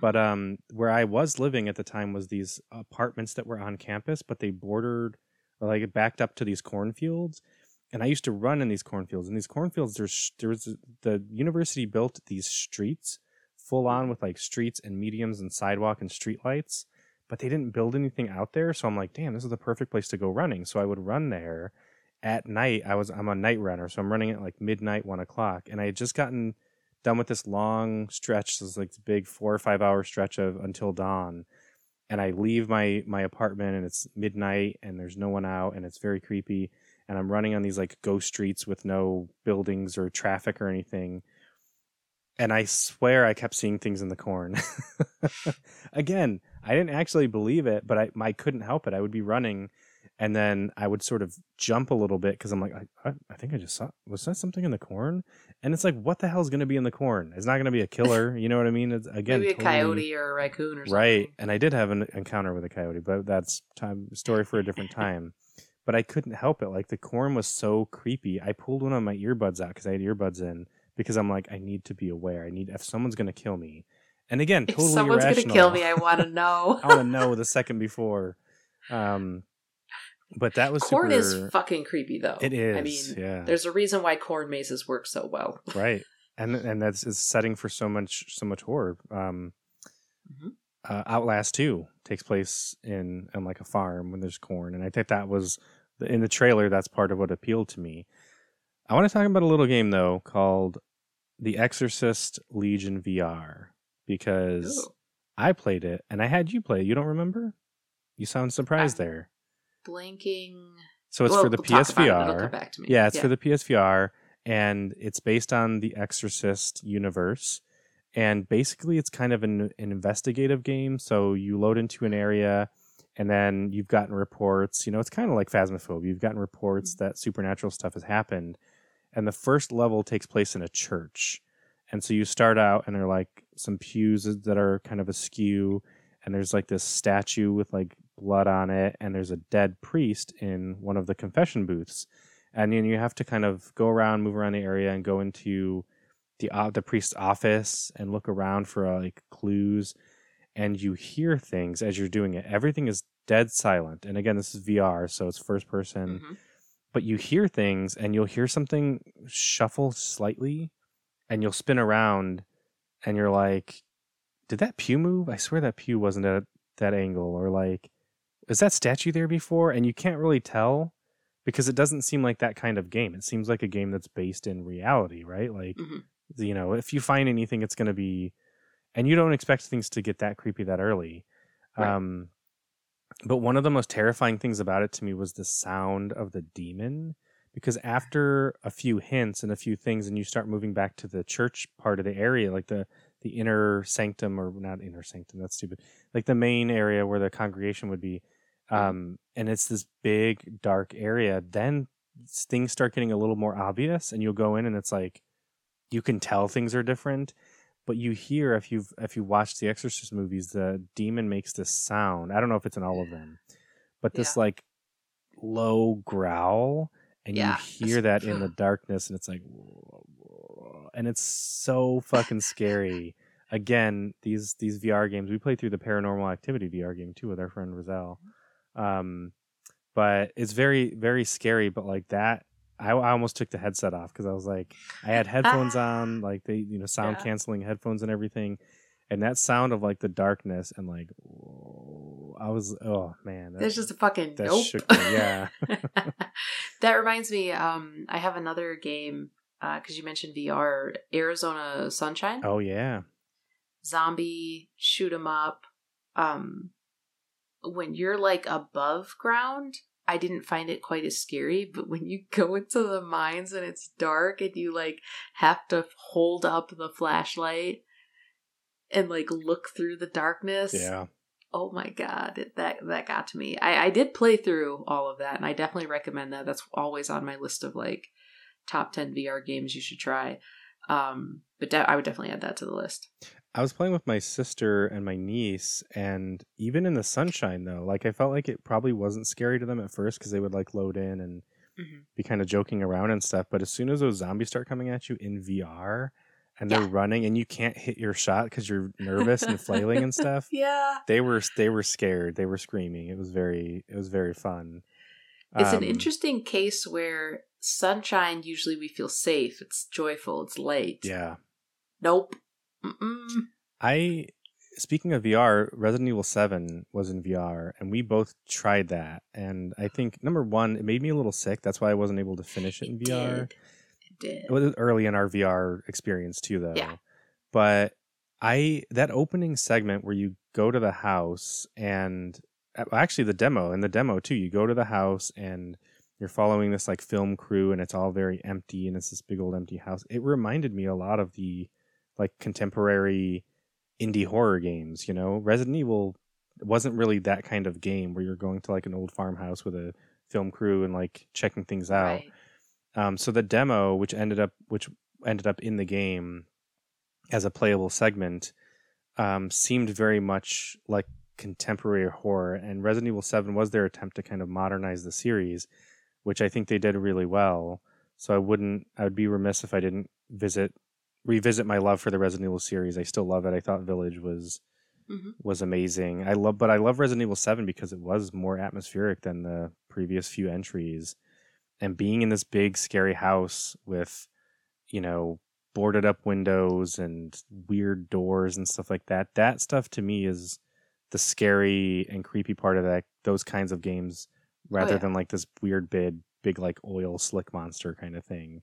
but um where i was living at the time was these apartments that were on campus but they bordered or like backed up to these cornfields and i used to run in these cornfields and these cornfields there's there was the university built these streets full mm. on with like streets and mediums and sidewalk and street lights but they didn't build anything out there so i'm like damn this is the perfect place to go running. So i would run there at night i was i'm a night runner so i'm running at like midnight one o'clock and i had just gotten done with this long stretch this like big four or five hour stretch of until dawn and i leave my my apartment and it's midnight and there's no one out and it's very creepy and i'm running on these like ghost streets with no buildings or traffic or anything and i swear i kept seeing things in the corn. <laughs> Again i didn't actually believe it but i, I couldn't help it. I would be running and then i would sort of jump a little bit because i'm like I, I, I think i just saw was that something in the corn? And it's like what the hell is going to be in the corn? It's not going to be a killer <laughs> you know what i mean? It's again maybe a totally- coyote or a raccoon or something. right and i did have an encounter with a coyote but that's time story for a different <laughs> time. But i couldn't help it like the corn was so creepy. I pulled one of my earbuds out because i had earbuds in because i'm like i need to be aware. I need if someone's going to kill me and again if totally someone's gonna kill me i want to know. <laughs> I want to know the second before. Um but that was corn super is fucking creepy though. It is i mean yeah. there's a reason why corn mazes work so well. Right. <laughs> And and that's is setting for so much so much horror. Um Mhm. uh, outlast 2 takes place in in like a farm when there's corn and i think that was in the trailer that's part of what appealed to me. I want to talk about a little game though called the exorcist legion vr because Ooh. i played it and i had you play it you don't remember you sound surprised I- there blanking so it's Well, for the we'll talk about it. It'll psvr me. yeah, it's for the PSVR, and it's based on the Exorcist universe. And basically, it's kind of an, an investigative game. So you load into an area, and then you've gotten reports. You know, it's kind of like Phasmophobia. You've gotten reports mm-hmm. that supernatural stuff has happened, and the first level takes place in a church. And so you start out, and there are like some pews that are kind of askew, and there's like this statue with like blood on it, and there's a dead priest in one of the confession booths and then you have to kind of go around, move around the area, and go into the uh, the priest's office and look around for uh, like clues. And you hear things as you're doing it. Everything is dead silent. And again, this is VR, so it's first person. Mhm. But you hear things, and you'll hear something shuffle slightly, and you'll spin around, and you're like, "Did that pew move? I swear that pew wasn't at that angle." Or like, "Is that statue there before?" And you can't really tell because it doesn't seem like that kind of game. It seems like a game that's based in reality, right? Like, Mhm. you know, if you find anything, it's going to be, and you don't expect things to get that creepy that early. Right. Um, but one of the most terrifying things about it to me was the sound of the demon. Because after a few hints and a few things, and you start moving back to the church part of the area, like the the inner sanctum, or not inner sanctum, that's stupid, like the main area where the congregation would be, um, and it's this big dark area. Then things start getting a little more obvious, and you'll go in, and it's like you can tell things are different. But you hear if you've if you watch the Exorcist movies, the demon makes this sound. I don't know if it's in all of them, but this like low growl, and Yeah. you hear that in the <laughs> darkness, and it's like, and it's so fucking scary. Again, these these VR games. We played through the Paranormal Activity VR game too with our friend Roselle. Um, but it's very very scary. But like that, I, I almost took the headset off because I was like, I had <laughs> headphones on, like they you know sound Yeah. canceling headphones and everything, and that sound of like the darkness and like, whoa, I was oh man, that, There's just a fucking that nope. Yeah, <laughs> that reminds me. Um, I have another game because you mentioned VR. Arizona Sunshine, oh yeah, zombie shoot 'em up. Um, when you're like above ground, I didn't find it quite as scary. But when you <laughs> go into the mines and it's dark and you like have to hold up the flashlight and like look through the darkness, yeah. oh my god it, that that got to me I, I did play through all of that and i definitely recommend that that's always on my list of like top 10 vr games you should try um but de- i would definitely add that to the list I was playing with my sister and my niece, and even in the sunshine, though, like I felt like it probably wasn't scary to them at first because they would like load in and Mhm. be kind of joking around and stuff. But as soon as those zombies start coming at you in VR and they're running and you can't hit your shot because you're nervous and flailing and <laughs> stuff, yeah they were they were scared. They were screaming. It was very it was very fun. it's an Um, interesting case where sunshine usually we feel safe it's joyful it's light Yeah, nope Mm-mm. I speaking of VR, Resident Evil 7 was in VR and we both tried that and I think number 1 it made me a little sick. That's why I wasn't able to finish it in It VR. did. it did It was early in our VR experience too though. Yeah. But I that opening segment where you go to the house and uh, actually the demo and the demo too, you go to the house and you're following this like film crew and it's all very empty and it's this big old empty house. It reminded me a lot of the like contemporary indie horror games, you know. Resident Evil wasn't really that kind of game where you're going to like an old farmhouse with a film crew and like checking things out. right Um, so the demo, which ended up which ended up in the game as a playable segment, um, seemed very much like contemporary horror. And Resident Evil Seven was their attempt to kind of modernize the series, which I think they did really well. So I wouldn't, I would be remiss if I didn't visit, revisit my love for the Resident Evil series. I still love it. I thought Village was Mhm. was amazing. I love, but I love Resident Evil Seven because it was more atmospheric than the previous few entries and being in this big scary house with you know boarded up windows and weird doors and stuff like that that stuff to me is the scary and creepy part of that those kinds of games rather yeah. than like this weird big big like oil slick monster kind of thing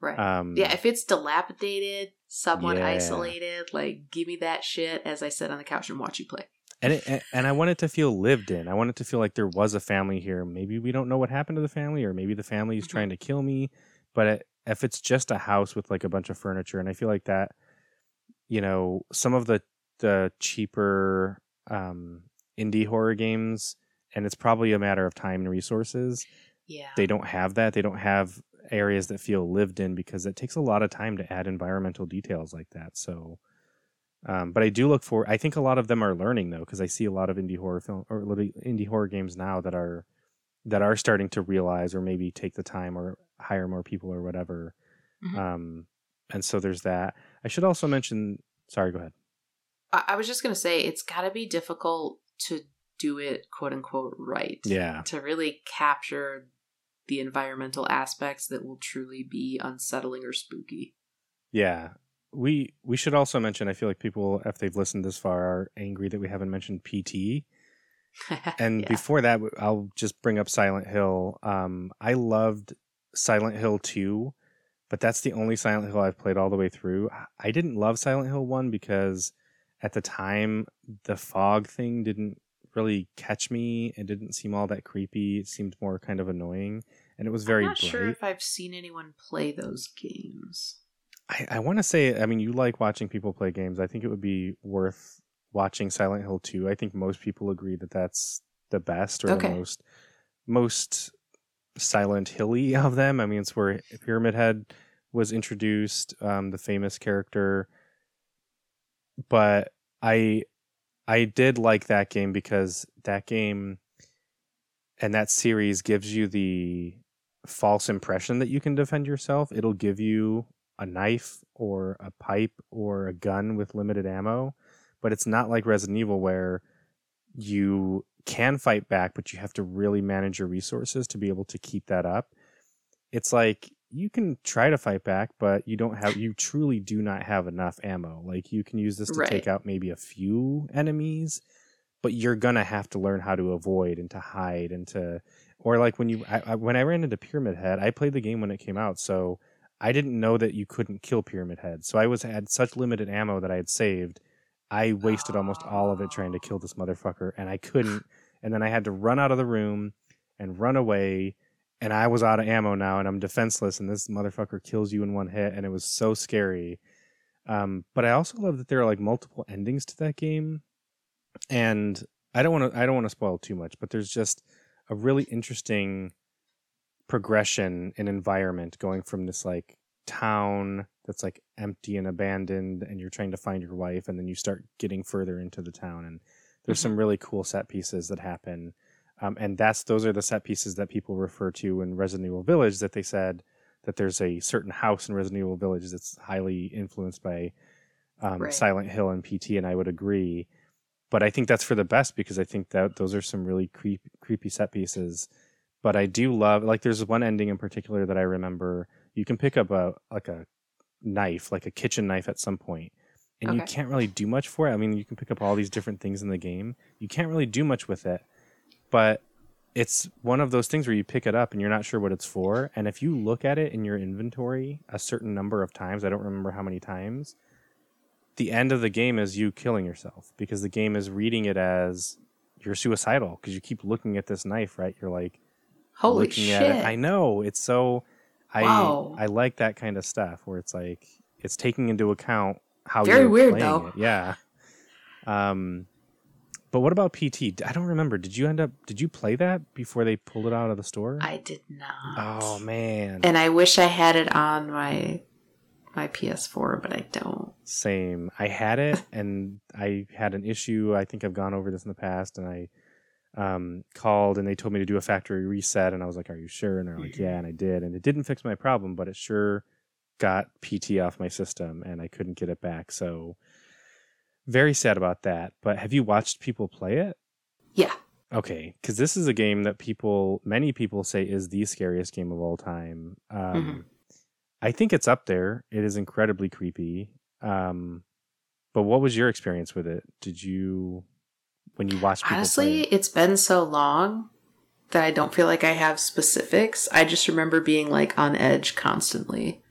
right um Yeah, if it's dilapidated, somewhat Yeah. isolated, like give me that shit as I sit on the couch and watch you play. and it, and- I want it to feel lived in. I want it to feel like there was a family here. Maybe we don't know what happened to the family, or maybe the family is Mhm. trying to kill me. But it, if it's just a house with like a bunch of furniture, and I feel like that, you know, some of the the cheaper um, indie horror games, and it's probably a matter of time and resources. Yeah. They don't have that. They don't have areas that feel lived in because it takes a lot of time to add environmental details like that. So. Um, but I do look for. I think a lot of them are learning though, because I see a lot of indie horror film or indie horror games now that are that are starting to realize or maybe take the time or hire more people or whatever. Mhm. Um, and so there's that. I should also mention. Sorry, go ahead. I, I was just gonna say it's gotta be difficult to do it quote unquote right. Yeah, To really capture the environmental aspects that will truly be unsettling or spooky. yeah. We we should also mention. I feel like people, if they've listened this far, are angry that we haven't mentioned PT. <laughs> And Yeah. before that, I'll just bring up Silent Hill. Um, I loved Silent Hill 2, but that's the only Silent Hill I've played all the way through. I didn't love Silent Hill 1 because at the time, the fog thing didn't really catch me. It didn't seem all that creepy. It seemed more kind of annoying. And it was very I'm not bright. sure if I've seen anyone play those games. I, I want to say, I mean, you like watching people play games. I think it would be worth watching Silent Hill 2. I think most people agree that that's the best or Okay. the most most Silent Hilly <laughs> of them. I mean, it's where Pyramid Head was introduced, um, the famous character. But I I did like that game because that game and that series gives you the false impression that you can defend yourself. It'll give you a knife or a pipe or a gun with limited ammo, but it's not like Resident Evil where you can fight back, but you have to really manage your resources to be able to keep that up. It's like you can try to fight back, but you don't have you truly do not have enough ammo. Like you can use this to Right. take out maybe a few enemies, but you're gonna have to learn how to avoid and to hide and to or like when you I, I, when I ran into Pyramid Head, I played the game when it came out, so I didn't know that you couldn't kill Pyramid Head. So I was had such limited ammo that I had saved. I wasted almost all of it trying to kill this motherfucker, and I couldn't. <sighs> And then I had to run out of the room and run away, and I was out of ammo now, and I'm defenseless, and this motherfucker kills you in one hit, and it was so scary. Um, but I also love that there are like multiple endings to that game, and I don't want to I don't want to spoil too much, but there's just a really interesting progression in environment going from this like town that's like empty and abandoned and you're trying to find your wife and then you start getting further into the town and there's some really cool set pieces that happen um, and that's those are the set pieces that people refer to in Resident Evil Village that they said that there's a certain house in Resident Evil Village that's highly influenced by um, Right. Silent Hill and PT and I would agree but I think that's for the best because I think that those are some really creep, creepy set pieces. But I do love like there's one ending in particular that I remember. You can pick up a like a knife, like a kitchen knife at some point, and you can't really do much for it. I mean, you can pick up all these different things in the game. You can't really do much with it, but it's one of those things where you pick it up and you're not sure what it's for. And if you look at it in your inventory a certain number of times, I don't remember how many times, the end of the game is you killing yourself because the game is reading it as you're suicidal because you keep looking at this knife, right? You're like Holy looking shit! at it. I know it's so. I Wow. I like that kind of stuff where it's like it's taking into account how Very you're weird, though. It. Yeah. Um, but what about PT? I don't remember. Did you end up? Did you play that before they pulled it out of the store? I did not. oh man, And I wish I had it on my my PS4, but I don't. Same. I had it <laughs> and I had an issue. I think I've gone over this in the past and I um, called and they told me to do a factory reset and I was like, Are you sure? And they're like, Yeah, and I did. And it didn't fix my problem, but it sure got PT off my system and I couldn't get it back. So very sad about that. But have you watched people play it? Yeah. Okay, because this is a game that people, many people say is the scariest game of all time. Um, Mhm. I think it's up there. It is incredibly creepy. Um, but what was your experience with it? Did you, when you watched people Honestly, play it? it's been so long that I don't feel like I have specifics. I just remember being like on edge constantly.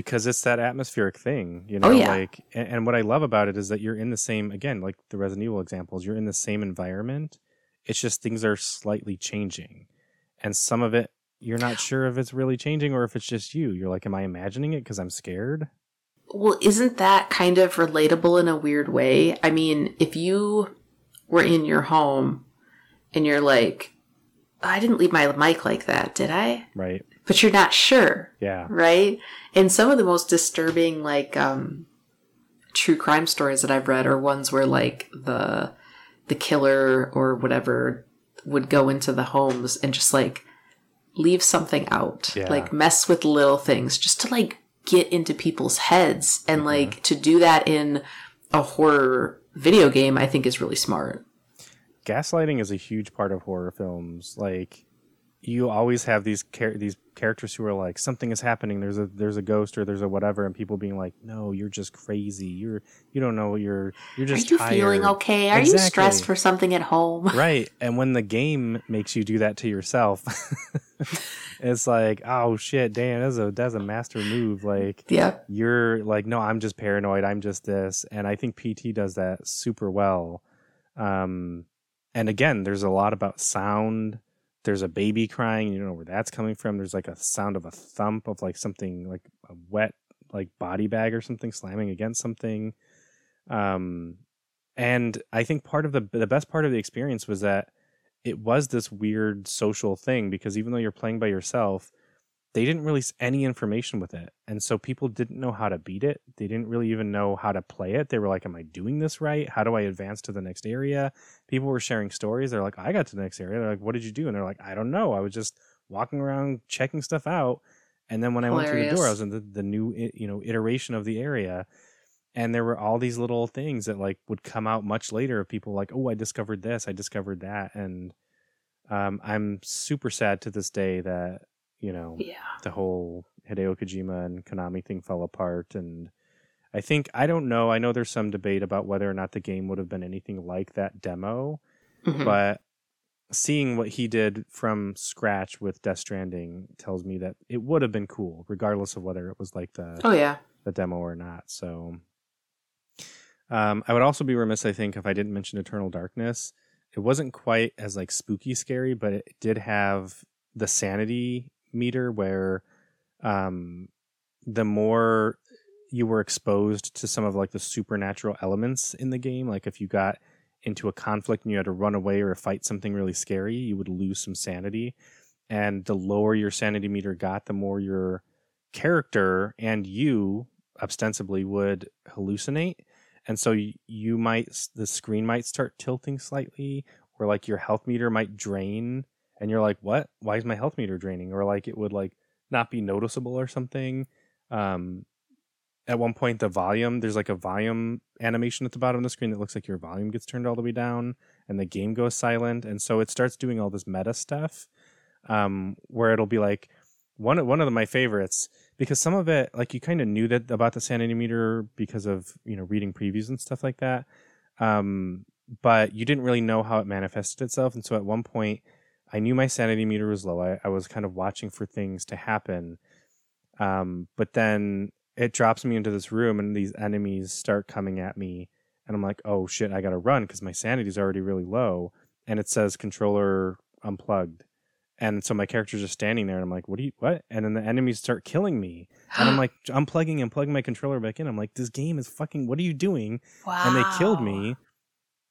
Because it's that atmospheric thing, you oh, know. Oh, yeah. Like, and, and what I love about it is that you're in the same, again, like the Resident Evil examples. You're in the same environment. It's just things are slightly changing, and some of it you're not sure if it's really changing or if it's just you. You're like, am I imagining it because I'm scared? Well, isn't that kind of relatable in a weird way? I mean, if you were in your home and you're like, I didn't leave my mic like that, did I? Right? But you're not sure, Yeah. right? And some of the most disturbing, like, um, true crime stories that I've read are ones where, like, the the killer or whatever would go into the homes and just like leave something out, Yeah. like mess with little things, just to like get into people's heads, and like to do that in a horror video game, I think is really smart. gaslighting is a huge part of horror films. Like you always have these char- these characters who are like something is happening. There's a there's a ghost or there's a whatever, and people being like, "No, you're just crazy. You're you don't know. You're you're just Are you tired." feeling okay? Are you stressed for something at home? <laughs> right? And when the game makes you do that to yourself, <laughs> it's like, oh shit, damn, that's a that's a master move. Like yeah. you're like, no, I'm just paranoid. I'm just this. And I think PT does that super well. Um, and again, there's a lot about sound. There's a baby crying. You don't know where that's coming from. There's like a sound of a thump of like something like a wet like body bag or something slamming against something. Um, and I think part of the the best part of the experience was that it was this weird social thing because even though you're playing by yourself, they didn't release any information with it. And so people didn't know how to beat it. They didn't really even know how to play it. They were like, Am I doing this right? How do I advance to the next area? People were sharing stories. They're like, I got to the next area. They're like, What did you do? And they're like, I don't know. I was just walking around checking stuff out. And then when I went through the door, I was in the, the new you know iteration of the area, and there were all these little things that like would come out much later of people like, oh, I discovered this, I discovered that, and um, I'm super sad to this day that you know Yeah. the whole Hideo Kojima and Konami thing fell apart. And I think, I don't know, I know there's some debate about whether or not the game would have been anything like that demo, Mhm. but seeing what he did from scratch with Death Stranding tells me that it would have been cool, regardless of whether it was like the, oh yeah. the demo or not. So um, I would also be remiss, I think, if I didn't mention Eternal Darkness. It wasn't quite as like spooky scary, but it did have the sanity meter where um, the more you were exposed to some of like the supernatural elements in the game, like if you got into a conflict and you had to run away or fight something really scary, you would lose some sanity. And the lower your sanity meter got, the more your character and you ostensibly would hallucinate and so y- you might the screen might start tilting slightly or like your health meter might drain and you're like what? Why is my health meter draining? Or like it would like not be noticeable or something. Um at one point the volume there's like a volume animation at the bottom of the screen that looks like your volume gets turned all the way down and the game goes silent and so it starts doing all this meta stuff um where it'll be like one one of my favorites because some of it like you kind of knew that about the sanity meter because of you know reading previews and stuff like that um but you didn't really know how it manifested itself and so at one point i knew my sanity meter was low. I, I was kind of watching for things to happen. Um but then it drops me into this room and these enemies start coming at me. And i'm like oh shit i gotta run because my sanity's already really low. And it says controller unplugged. And so my character's just standing there and i'm like what do you what? And then the enemies start killing me. And i'm <gasps> like unplugging and plugging my controller back in. I'm like this game is fucking what are you doing? Wow. and they killed me.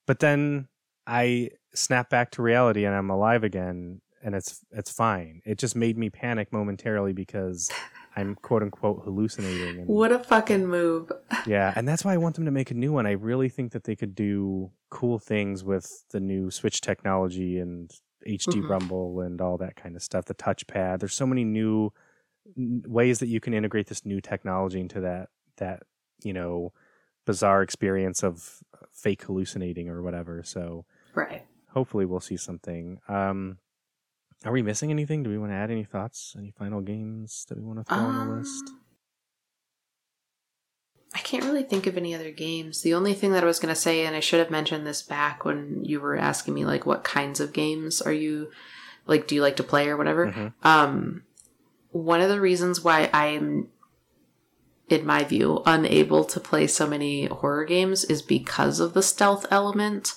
But then i snap back to reality and i'm alive again and it's it's fine it just made me panic momentarily because i'm quote unquote hallucinating and What a fucking move. <laughs> yeah and that's why i want them to make a new one i really think that they could do cool things with the new switch technology and hd Mhm. rumble and all that kind of stuff the touchpad there's so many new ways that you can integrate this new technology into that that you know bizarre experience of fake hallucinating or whatever so Right. hopefully we'll see something um are we missing anything do we want to add any thoughts any final games that we want to throw on the list Um, I can't really think of any other games. The only thing that I was going to say, and I should have mentioned this back when you were asking me, like, what kinds of games are you, like, do you like to play or whatever? Mhm. Um, one of the reasons why I am, in my view, unable to play so many horror games is because of the stealth element.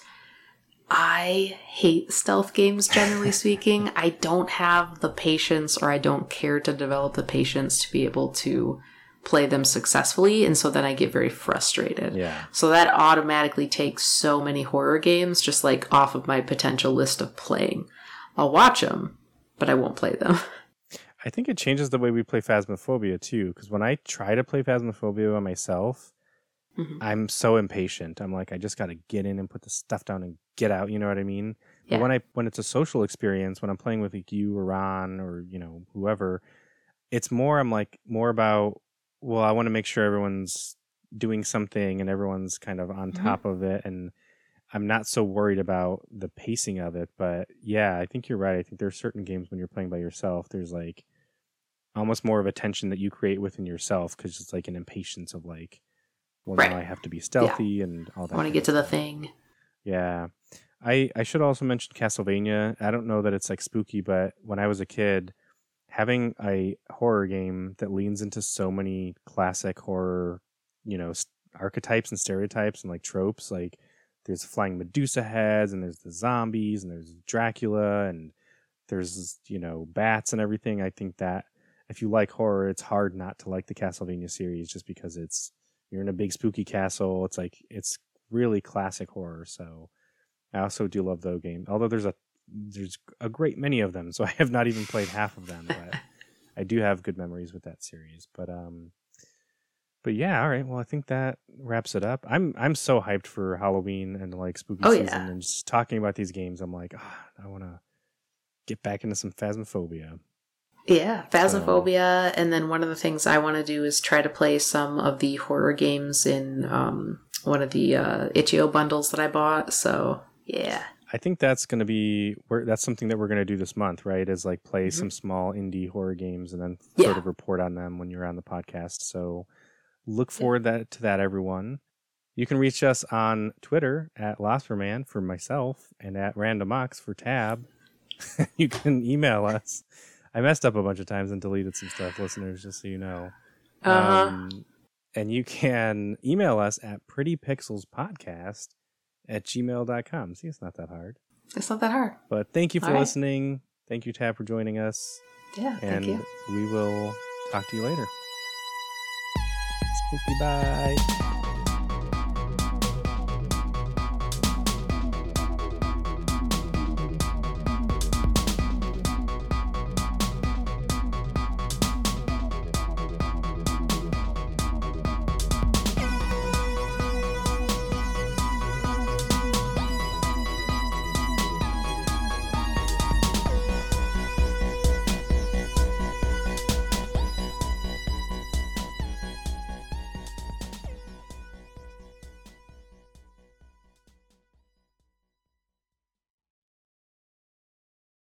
I hate stealth games, generally <laughs> speaking. I don't have the patience or I don't care to develop the patience to be able to play them successfully. And so then I get very frustrated. yeah So that automatically takes so many horror games just like off of my potential list of playing. I'll watch them, but I won't play them. <laughs> I think it changes the way we play Phasmophobia too. Because when I try to play Phasmophobia by myself, Mhm. I'm so impatient. I'm like, I just got to get in and put the stuff down and get out. You know what I mean? But when I when it's a social experience, when I'm playing with like you or Ron or you know whoever, it's more. I'm like more about. Well, I want to make sure everyone's doing something and everyone's kind of on Mhm. top of it, and I'm not so worried about the pacing of it. But yeah, I think you're right. I think there's certain games when you're playing by yourself, there's like almost more of a tension that you create within yourself because it's like an impatience of like, well, Right. now I have to be stealthy and all that. I want to get to the thing. Yeah. I I should also mention Castlevania. I don't know that it's like spooky, but when I was a kid, having a horror game that leans into so many classic horror, you know, s- archetypes and stereotypes and like tropes, like there's flying Medusa heads and there's the zombies and there's Dracula and there's you know bats and everything. I think that if you like horror, it's hard not to like the Castlevania series just because it's you're in a big spooky castle. It's like it's really classic horror. So I also do love those games. Although there's a there's a great many of them, so <laughs> I have not even played half of them, but <laughs> I do have good memories with that series. But um but yeah, all right. Well, I think that wraps it up. I'm I'm so hyped for Halloween and like spooky Oh, season yeah. and just talking about these games. I'm like, ah, I want to get back into some phasmophobia. Yeah, Phasmophobia, and then one of the things I want to do is try to play some of the horror games in um, one of the uh, itch.io bundles that I bought. So yeah, I think that's going to be we're, that's something that we're going to do this month, right? Is like play Mhm. some small indie horror games and then Yeah. sort of report on them when you're on the podcast. So look forward that to that, everyone. You can reach us on Twitter at Losperman for myself and at RandomOx for Tab. <laughs> you can email us. I messed up a bunch of times and deleted some stuff, listeners, just so you know. uh-huh. Um, and you can email us at prettypixelspodcast at gmail.com. See, it's not that hard. it's not that hard. But thank you for right. listening. Thank you, Tab, for joining us. Yeah, And thank you. we will talk to you later. Spooky bye.